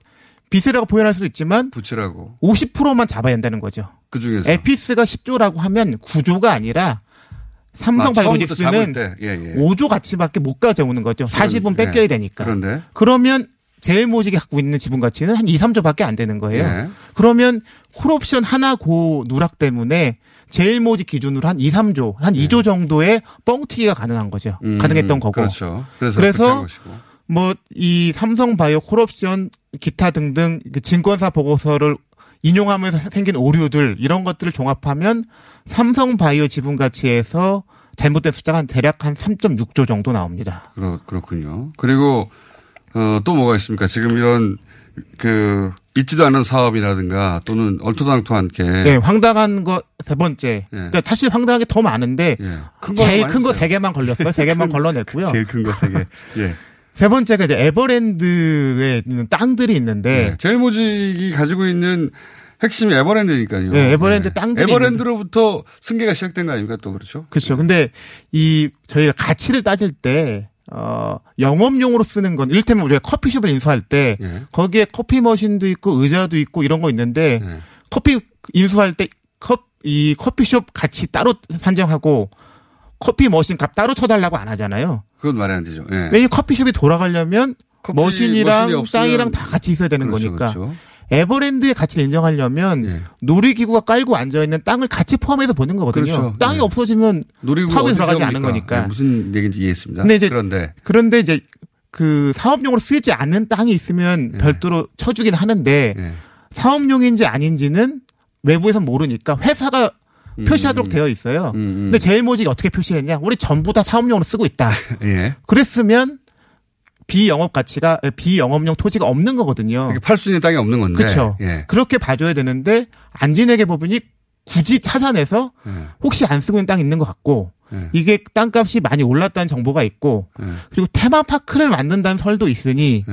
빚이라고 표현할 수도 있지만 부채라고. 50%만 잡아야 된다는 거죠. 그 중에서. 에피스가 10조라고 하면 9조가 아니라 삼성 아, 잡을 때. 예, 예. 5조 가치밖에 못 가져오는 거죠. 40은 그런- 뺏겨야 예. 되니까. 그런데 그러면 제일모직이 갖고 있는 지분 가치는 한 2, 3조밖에 안 되는 거예요. 예. 그러면 콜옵션 하나 고 누락 때문에 제일 모직 기준으로 한 2, 3조, 한 2조 정도의 뻥튀기가 가능한 거죠. 음, 가능했던 거고. 그렇죠. 그래서 것이고. 뭐이 삼성바이오 콜옵션 기타 등등 그 증권사 보고서를 인용하면서 생긴 오류들 이런 것들을 종합하면 삼성바이오 지분 가치에서 잘못된 숫자가 한 대략 한 3.6조 정도 나옵니다. 그렇, 그렇군요. 그리고, 어, 또 뭐가 있습니까? 지금 이런, 그, 있지도 않은 사업이라든가 또는 얼토당토한 게. 네, 황당한 거 세 번째. 그러니까 사실 황당한 게 더 많은데 예. 큰 제일 큰 거 세 개만 걸렸어요. 세 개만 걸러냈고요. 제일 큰 거 세 개. 예. 세 번째가 이제 에버랜드에 있는 땅들이 있는데 네. 제일 모직이 가지고 있는 핵심이 에버랜드니까요. 네, 에버랜드 땅들이 에버랜드로부터 승계가 시작된 거 아닙니까? 또 그렇죠. 그렇죠. 근데 이 저희가 가치를 따질 때 어, 영업용으로 쓰는 건, 일테면 우리가 커피숍을 인수할 때, 예. 거기에 커피 머신도 있고, 의자도 있고, 이런 거 있는데, 네. 커피 인수할 때, 컵, 이 커피숍 가치 따로 산정하고, 커피 머신 값 따로 쳐달라고 안 하잖아요. 그건 말이 안 되죠. 예. 왜냐면 커피숍이 돌아가려면, 커피 머신이 머신이랑 땅이랑 다 같이 있어야 되는 그렇죠, 거니까. 그렇죠. 에버랜드의 가치를 인정하려면 예. 놀이기구가 깔고 앉아 있는 땅을 같이 포함해서 보는 거거든요. 그렇죠. 땅이 네. 없어지면 사업에 들어가지 세웁니까? 않은 거니까. 네, 무슨 얘기인지 이해했습니다. 근데 이제 그런데 그런데 이제 그 사업용으로 쓰이지 않는 땅이 있으면 예. 별도로 쳐주긴 하는데 사업용인지 아닌지는 외부에선 모르니까 회사가 음. 표시하도록 되어 있어요. 근데 제일모직이 어떻게 표시했냐? 우리 전부 다 사업용으로 쓰고 있다. 예. 그랬으면 비영업 가치가 비영업용 토지가 없는 거거든요. 팔수 있는 땅이 없는 건데. 그렇죠. 예. 그렇게 봐줘야 되는데 안진에게 법인이 굳이 찾아내서 예. 혹시 안 쓰고 있는 땅 있는 것 같고 예. 이게 땅값이 많이 올랐다는 정보가 있고 예. 그리고 테마파크를 만든다는 설도 있으니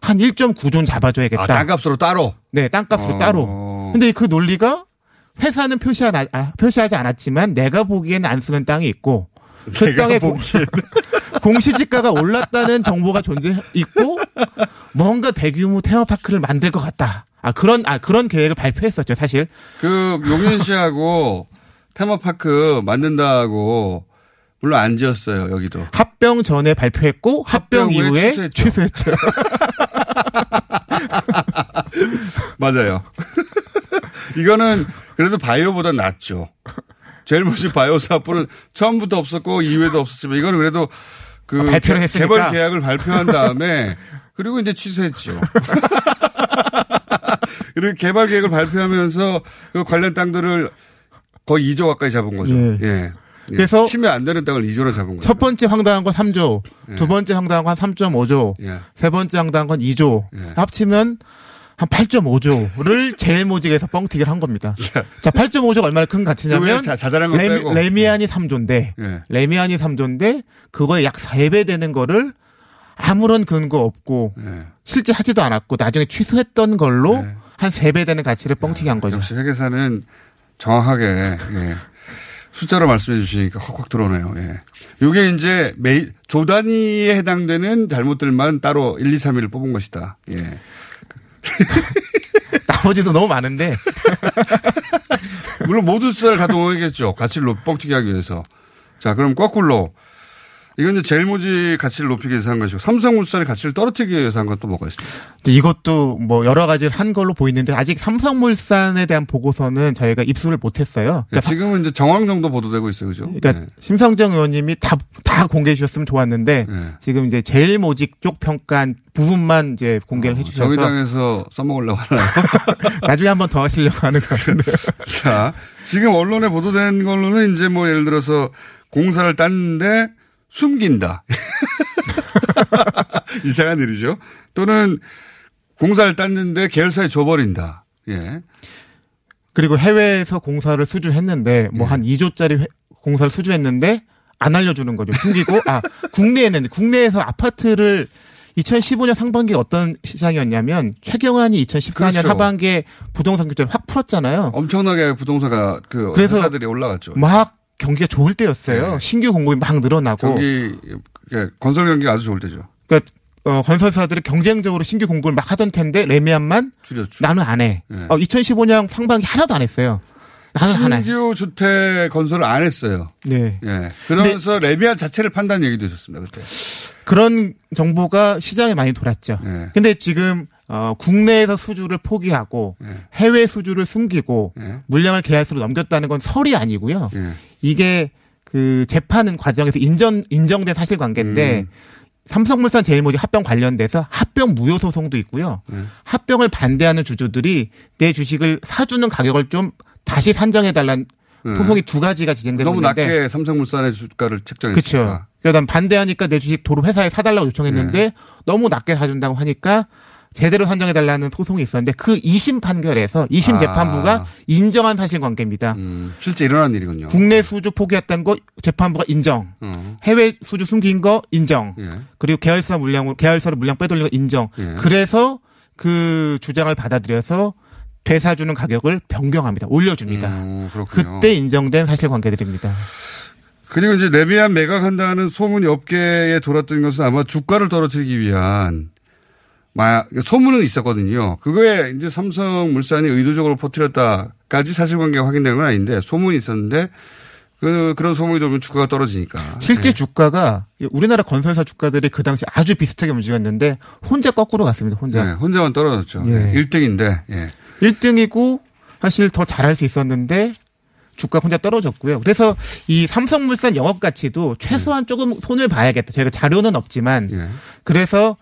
한 1.9조는 잡아줘야겠다. 아, 땅값으로 따로. 네, 땅값으로 어. 따로. 근데 그 논리가 회사는 표시 안, 아, 표시하지 않았지만 내가 보기에는 안 쓰는 땅이 있고 그 땅에. 공시지가가 올랐다는 정보가 존재 있고 뭔가 대규모 테마파크를 만들 것 같다. 아 그런 아 그런 계획을 발표했었죠 사실. 그 용인 씨하고 테마파크 만든다고 물론 안 지었어요 여기도. 합병 전에 발표했고 합병, 합병 후에 이후에 취소했죠. 취소했죠. 맞아요. 이거는 그래도 바이오보다 낫죠. 제일 먼저 바이오 사업부는 처음부터 없었고 이후에도 없었지만 이거는 그래도 그 아, 발표를 개- 했으니까. 개발 계약을 발표한 다음에 그리고 이제 취소했죠. 그리고 개발 계획을 발표하면서 그 관련 땅들을 거의 2조 가까이 잡은 거죠. 예. 예. 예. 그래서 치면 안 되는 땅을 2조로 잡은 거예요. 첫 번째 황당한 건 3조, 두 번째 황당한 건 3.5조, 예. 세 번째 황당한 건 2조. 예. 합치면 한 8.5조를 제일모직에서 뻥튀기를 한 겁니다. 자, 8.5조가 얼마나 큰 가치냐면 자- 레미. 레미안이 3조인데 예. 레미안이 3조인데 그거에 약 3배 되는 거를 아무런 근거 없고 네. 실제 하지도 않았고 나중에 취소했던 걸로 한세배 되는 가치를 뻥튀기 한 거죠. 역시 회계사는 정확하게 예. 숫자로 말씀해 주시니까 확확 들어오네요. 예. 요게 이제 매일 조 단위에 해당되는 잘못들만 따로 1, 2, 3일을 뽑은 것이다. 예. 나머지도 너무 많은데. 물론 모든 숫자를 다 동원하겠죠. 가치를 높, 뻥튀기 하기 위해서. 자, 그럼 거꾸로. 이건 이제 제일모직 가치를 높이기 위해서 한 것이고 삼성물산의 가치를 떨어뜨리기 위해서 한건또 뭐가 있습니까? 이것도 뭐 여러 가지를 한 걸로 보이는데 아직 삼성물산에 대한 보고서는 저희가 입수를 못했어요. 네, 지금은 이제 정황 정도 보도되고 있어요, 그죠? 그러니까 네. 심성정 의원님이 다, 다 공개해 주셨으면 좋았는데 지금 이제 제일모직 쪽 평가한 부분만 이제 공개를 해 주셔서 어, 정의당에서 써먹으려고 하나요? 나중에 한번 더 하시려고 하는 것 같은데요. 자, 지금 언론에 보도된 걸로는 이제 뭐 예를 들어서 공사를 땄는데 숨긴다. 이상한 일이죠. 또는 공사를 땄는데 계열사에 줘버린다. 예. 그리고 해외에서 공사를 수주했는데 뭐한 2조짜리 공사를 수주했는데 안 알려주는 거죠. 숨기고 아 국내에는 국내에서 아파트를 2015년 상반기에 어떤 시장이었냐면 최경환이 2014년 그렇죠. 하반기에 부동산 규제를 확 풀었잖아요. 엄청나게 부동산가 그 그래서 회사들이 올라갔죠. 막 경기가 좋을 때였어요. 신규 공급이 막 늘어나고 경기 예, 건설 경기가 아주 좋을 때죠. 그러니까 어, 건설사들이 경쟁적으로 신규 공급을 막 하던 텐데 레미안만 줄였죠. 나는 안 해. 네. 어, 2015년 상반기 하나도 안 했어요. 나는 안 해. 신규 주택 건설을 안 했어요. 네. 예. 그러면서 레미안 자체를 판단 얘기도 있었습니다 그때. 그런 정보가 시장에 많이 돌았죠. 네. 근데 지금 어, 국내에서 수주를 포기하고 네. 해외 수주를 숨기고 물량을 계약서로 넘겼다는 건 설이 아니고요. 예. 이게 그 재판 과정에서 인정 인정된 사실관계인데 음. 삼성물산 제일모직 합병 관련돼서 합병 무효 소송도 있고요. 네. 합병을 반대하는 주주들이 내 주식을 사주는 가격을 좀 다시 산정해 달라는 네. 소송이 두 가지가 진행되고 너무 있는데 낮게 삼성물산의 주가를 책정했으니까. 그렇죠. 그러니까 난 반대하니까 내 주식 도로 회사에 사달라고 요청했는데 네. 너무 낮게 사준다고 하니까 제대로 산정해 달라는 소송이 있었는데 그 2심 판결에서 2심 아. 재판부가 인정한 사실관계입니다. 실제 일어난 일이군요. 국내 수주 포기했다는 거 재판부가 인정. 어. 해외 수주 숨긴 거 인정. 예. 그리고 계열사 물량으로 계열사로 물량 빼돌린 거 인정. 예. 그래서 그 주장을 받아들여서 되사주는 가격을 변경합니다. 올려줍니다. 음. 그때 인정된 사실관계들입니다. 그리고 이제 레미안 매각한다는 소문이 업계에 돌았던 것은 아마 주가를 떨어뜨리기 위한 마 소문은 있었거든요. 그거에 이제 삼성물산이 의도적으로 퍼뜨렸다까지 사실관계가 확인된 건 아닌데 소문이 있었는데 그 그런 소문이 돌면 주가가 떨어지니까. 실제 예. 주가가 우리나라 건설사 주가들이 그 당시 아주 비슷하게 움직였는데 혼자 거꾸로 갔습니다. 혼자. 네, 혼자만 떨어졌죠. 예. 1등인데. 예. 1등이고 사실 더 잘할 수 있었는데 주가 혼자 떨어졌고요. 그래서 이 삼성물산 영업 가치도 최소한 조금 손을 봐야겠다. 저희가 자료는 없지만 예. 그래서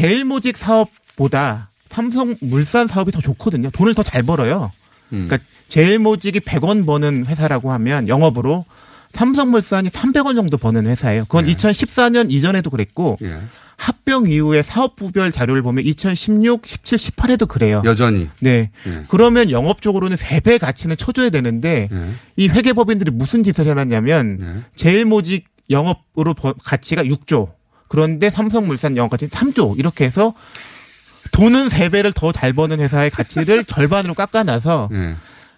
제일모직 사업보다 삼성 물산 사업이 더 좋거든요. 돈을 더 잘 벌어요. 음. 그러니까 제일모직이 100원 버는 회사라고 하면 영업으로 삼성물산이 300원 정도 버는 회사예요. 그건 2014년 이전에도 그랬고 예. 합병 이후에 사업부별 자료를 보면 2016, 17, 18에도 그래요. 여전히. 네. 예. 그러면 영업적으로는 3배 가치는 쳐줘야 되는데 예. 이 회계법인들이 무슨 짓을 해놨냐면 예. 제일모직 영업으로 버- 가치가 6조. 그런데 삼성물산 영업 가치는 3조. 이렇게 해서 돈은 3배를 더 잘 버는 회사의 가치를 절반으로 깎아놔서 예.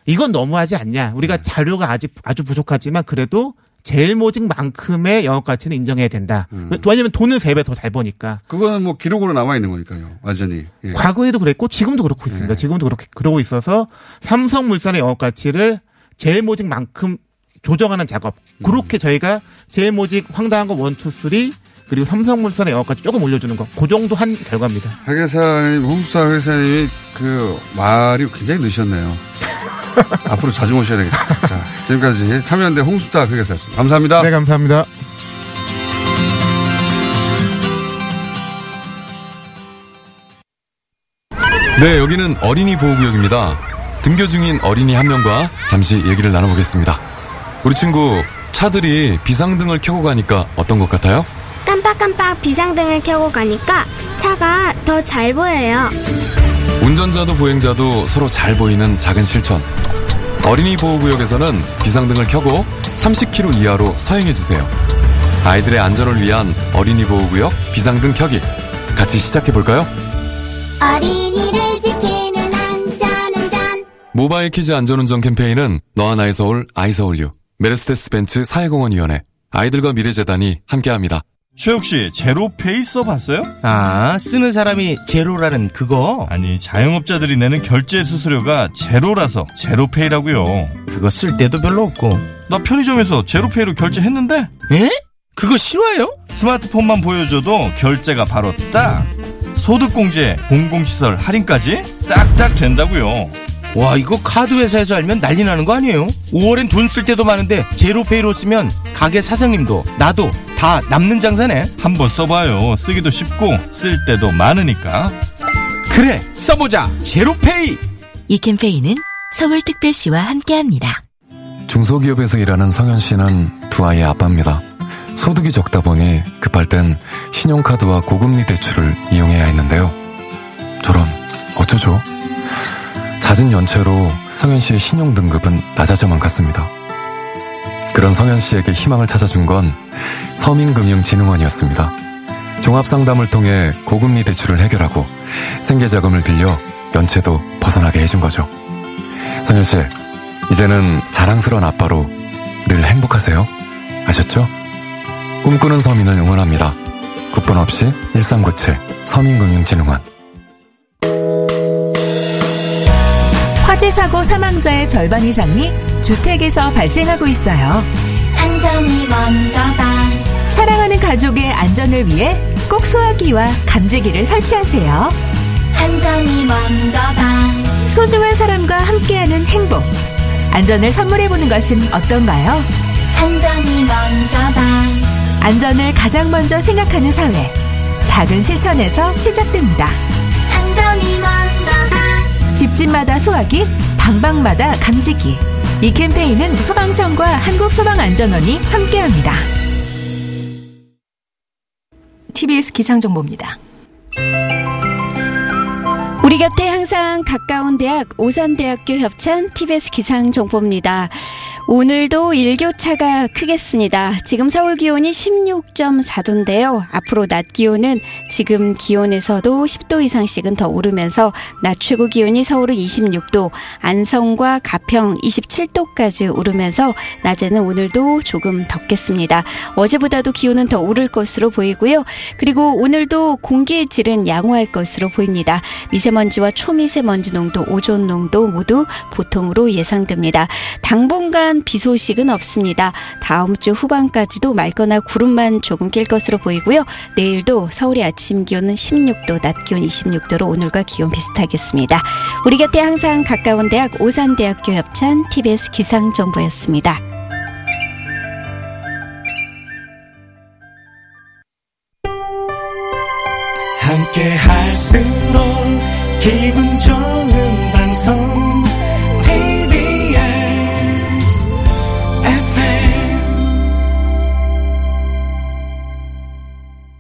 이건 너무하지 않냐. 우리가 자료가 아직 아주 부족하지만 그래도 제일 모직만큼의 영업 가치는 인정해야 된다. 음. 왜냐하면 돈은 3배 더 잘 버니까. 그거는 뭐 기록으로 남아 있는 거니까요. 완전히. 예. 과거에도 그랬고 지금도 그렇고 있습니다. 지금도 그렇게 그러고 있어서 삼성물산의 영업 가치를 제일 모직만큼 조정하는 작업. 그렇게 저희가 제일 모직 황당한 거 one two three 그리고 삼성물산의 영업 가치 조금 올려주는 거. 그 정도 한 결과입니다. 회계사님, 홍순탁 회계사님이 그 말이 굉장히 느셨네요. 앞으로 자주 모셔야 되겠습니다. 자, 지금까지 참여연대 홍순탁 회계사였습니다. 감사합니다. 네, 감사합니다. 네, 여기는 어린이 보호구역입니다. 등교 중인 어린이 한 명과 잠시 얘기를 나눠보겠습니다. 우리 친구, 차들이 비상등을 켜고 가니까 어떤 것 같아요? 깜빡깜빡 비상등을 켜고 가니까 차가 더 잘 보여요. 운전자도 보행자도 서로 잘 보이는 작은 실천. 어린이 보호구역에서는 비상등을 켜고 30km 이하로 서행해주세요. 아이들의 안전을 위한 어린이 보호구역 비상등 켜기. 같이 시작해 볼까요? 어린이를 지키는 안전운전 모바일 퀴즈 안전운전 캠페인은 너와 나의 서울 I SEOUL U 메르세데스 벤츠 사회공헌위원회 아이들과 미래재단이 함께합니다. 최욱 씨, 제로페이 써봤어요? 아, 쓰는 사람이 제로라는 그거? 아니, 자영업자들이 내는 결제 수수료가 제로라서 제로페이라고요. 그거 쓸 데도 별로 없고. 나 편의점에서 제로페이로 결제했는데? 에? 그거 싫어요? 스마트폰만 보여줘도 결제가 바로 딱! 소득공제, 공공시설 할인까지 딱딱 된다고요. 와, 이거 카드 회사에서 알면 난리 나는 거 아니에요? 5월엔 돈 쓸 때도 많은데 제로페이로 쓰면 가게 사장님도 나도 다 남는 장사네. 한번 써봐요. 쓰기도 쉽고 쓸 때도 많으니까. 그래, 써보자. 제로페이. 이 캠페인은 서울특별시와 함께합니다. 중소기업에서 일하는 성현 씨는 두 아이의 아빠입니다. 소득이 적다 보니 급할 땐 신용카드와 고금리 대출을 이용해야 했는데요. 저런 어쩌죠? 잦은 연체로 성현 씨의 신용 등급은 낮아져만 갔습니다. 그런 성현 씨에게 희망을 찾아준 건 서민금융진흥원이었습니다. 종합상담을 통해 고금리 대출을 해결하고 생계자금을 빌려 연체도 벗어나게 해준 거죠. 성현 씨, 이제는 자랑스러운 아빠로 늘 행복하세요. 아셨죠? 꿈꾸는 서민을 응원합니다. 국번 없이 1397 서민금융진흥원 화재 사고 사망자의 절반 이상이 주택에서 발생하고 있어요. 안전이 먼저다 사랑하는 가족의 안전을 위해 꼭 소화기와 감지기를 설치하세요. 안전이 먼저다 소중한 사람과 함께하는 행복. 안전을 선물해보는 것은 어떤가요? 안전이 먼저다 안전을 가장 먼저 생각하는 사회. 작은 실천에서 시작됩니다. 집집마다 소화기, 방방마다 감지기. 이 캠페인은 소방청과 한국소방안전원이 함께합니다. TBS 기상정보입니다. 우리 곁에 항상 가까운 대학 오산대학교 협찬 TBS 기상정보입니다. 오늘도 일교차가 크겠습니다. 지금 서울 기온이 16.4도인데요. 앞으로 낮 기온은 지금 기온에서도 10도 이상씩은 더 오르면서 낮 최고 기온이 서울은 26도, 안성과 가평 27도까지 오르면서 낮에는 오늘도 조금 덥겠습니다. 어제보다도 기온은 더 오를 것으로 보이고요. 그리고 오늘도 공기의 질은 양호할 것으로 보입니다. 미세먼지와 초미세먼지 농도, 오존 농도 모두 보통으로 예상됩니다. 당분간 비 소식은 없습니다. 다음 주 후반까지도 맑거나 구름만 조금 낄 것으로 보이고요. 내일도 서울의 아침 기온은 16도, 낮 기온 26도로 오늘과 기온 비슷하겠습니다. 우리 곁에 항상 가까운 대학 오산대학교 협찬 TBS 기상정보였습니다. 함께 할수록 기분 좋은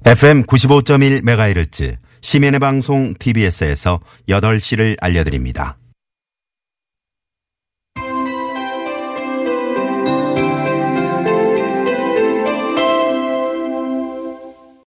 FM 95.1MHz 시민의 방송 TBS에서 8시를 알려드립니다.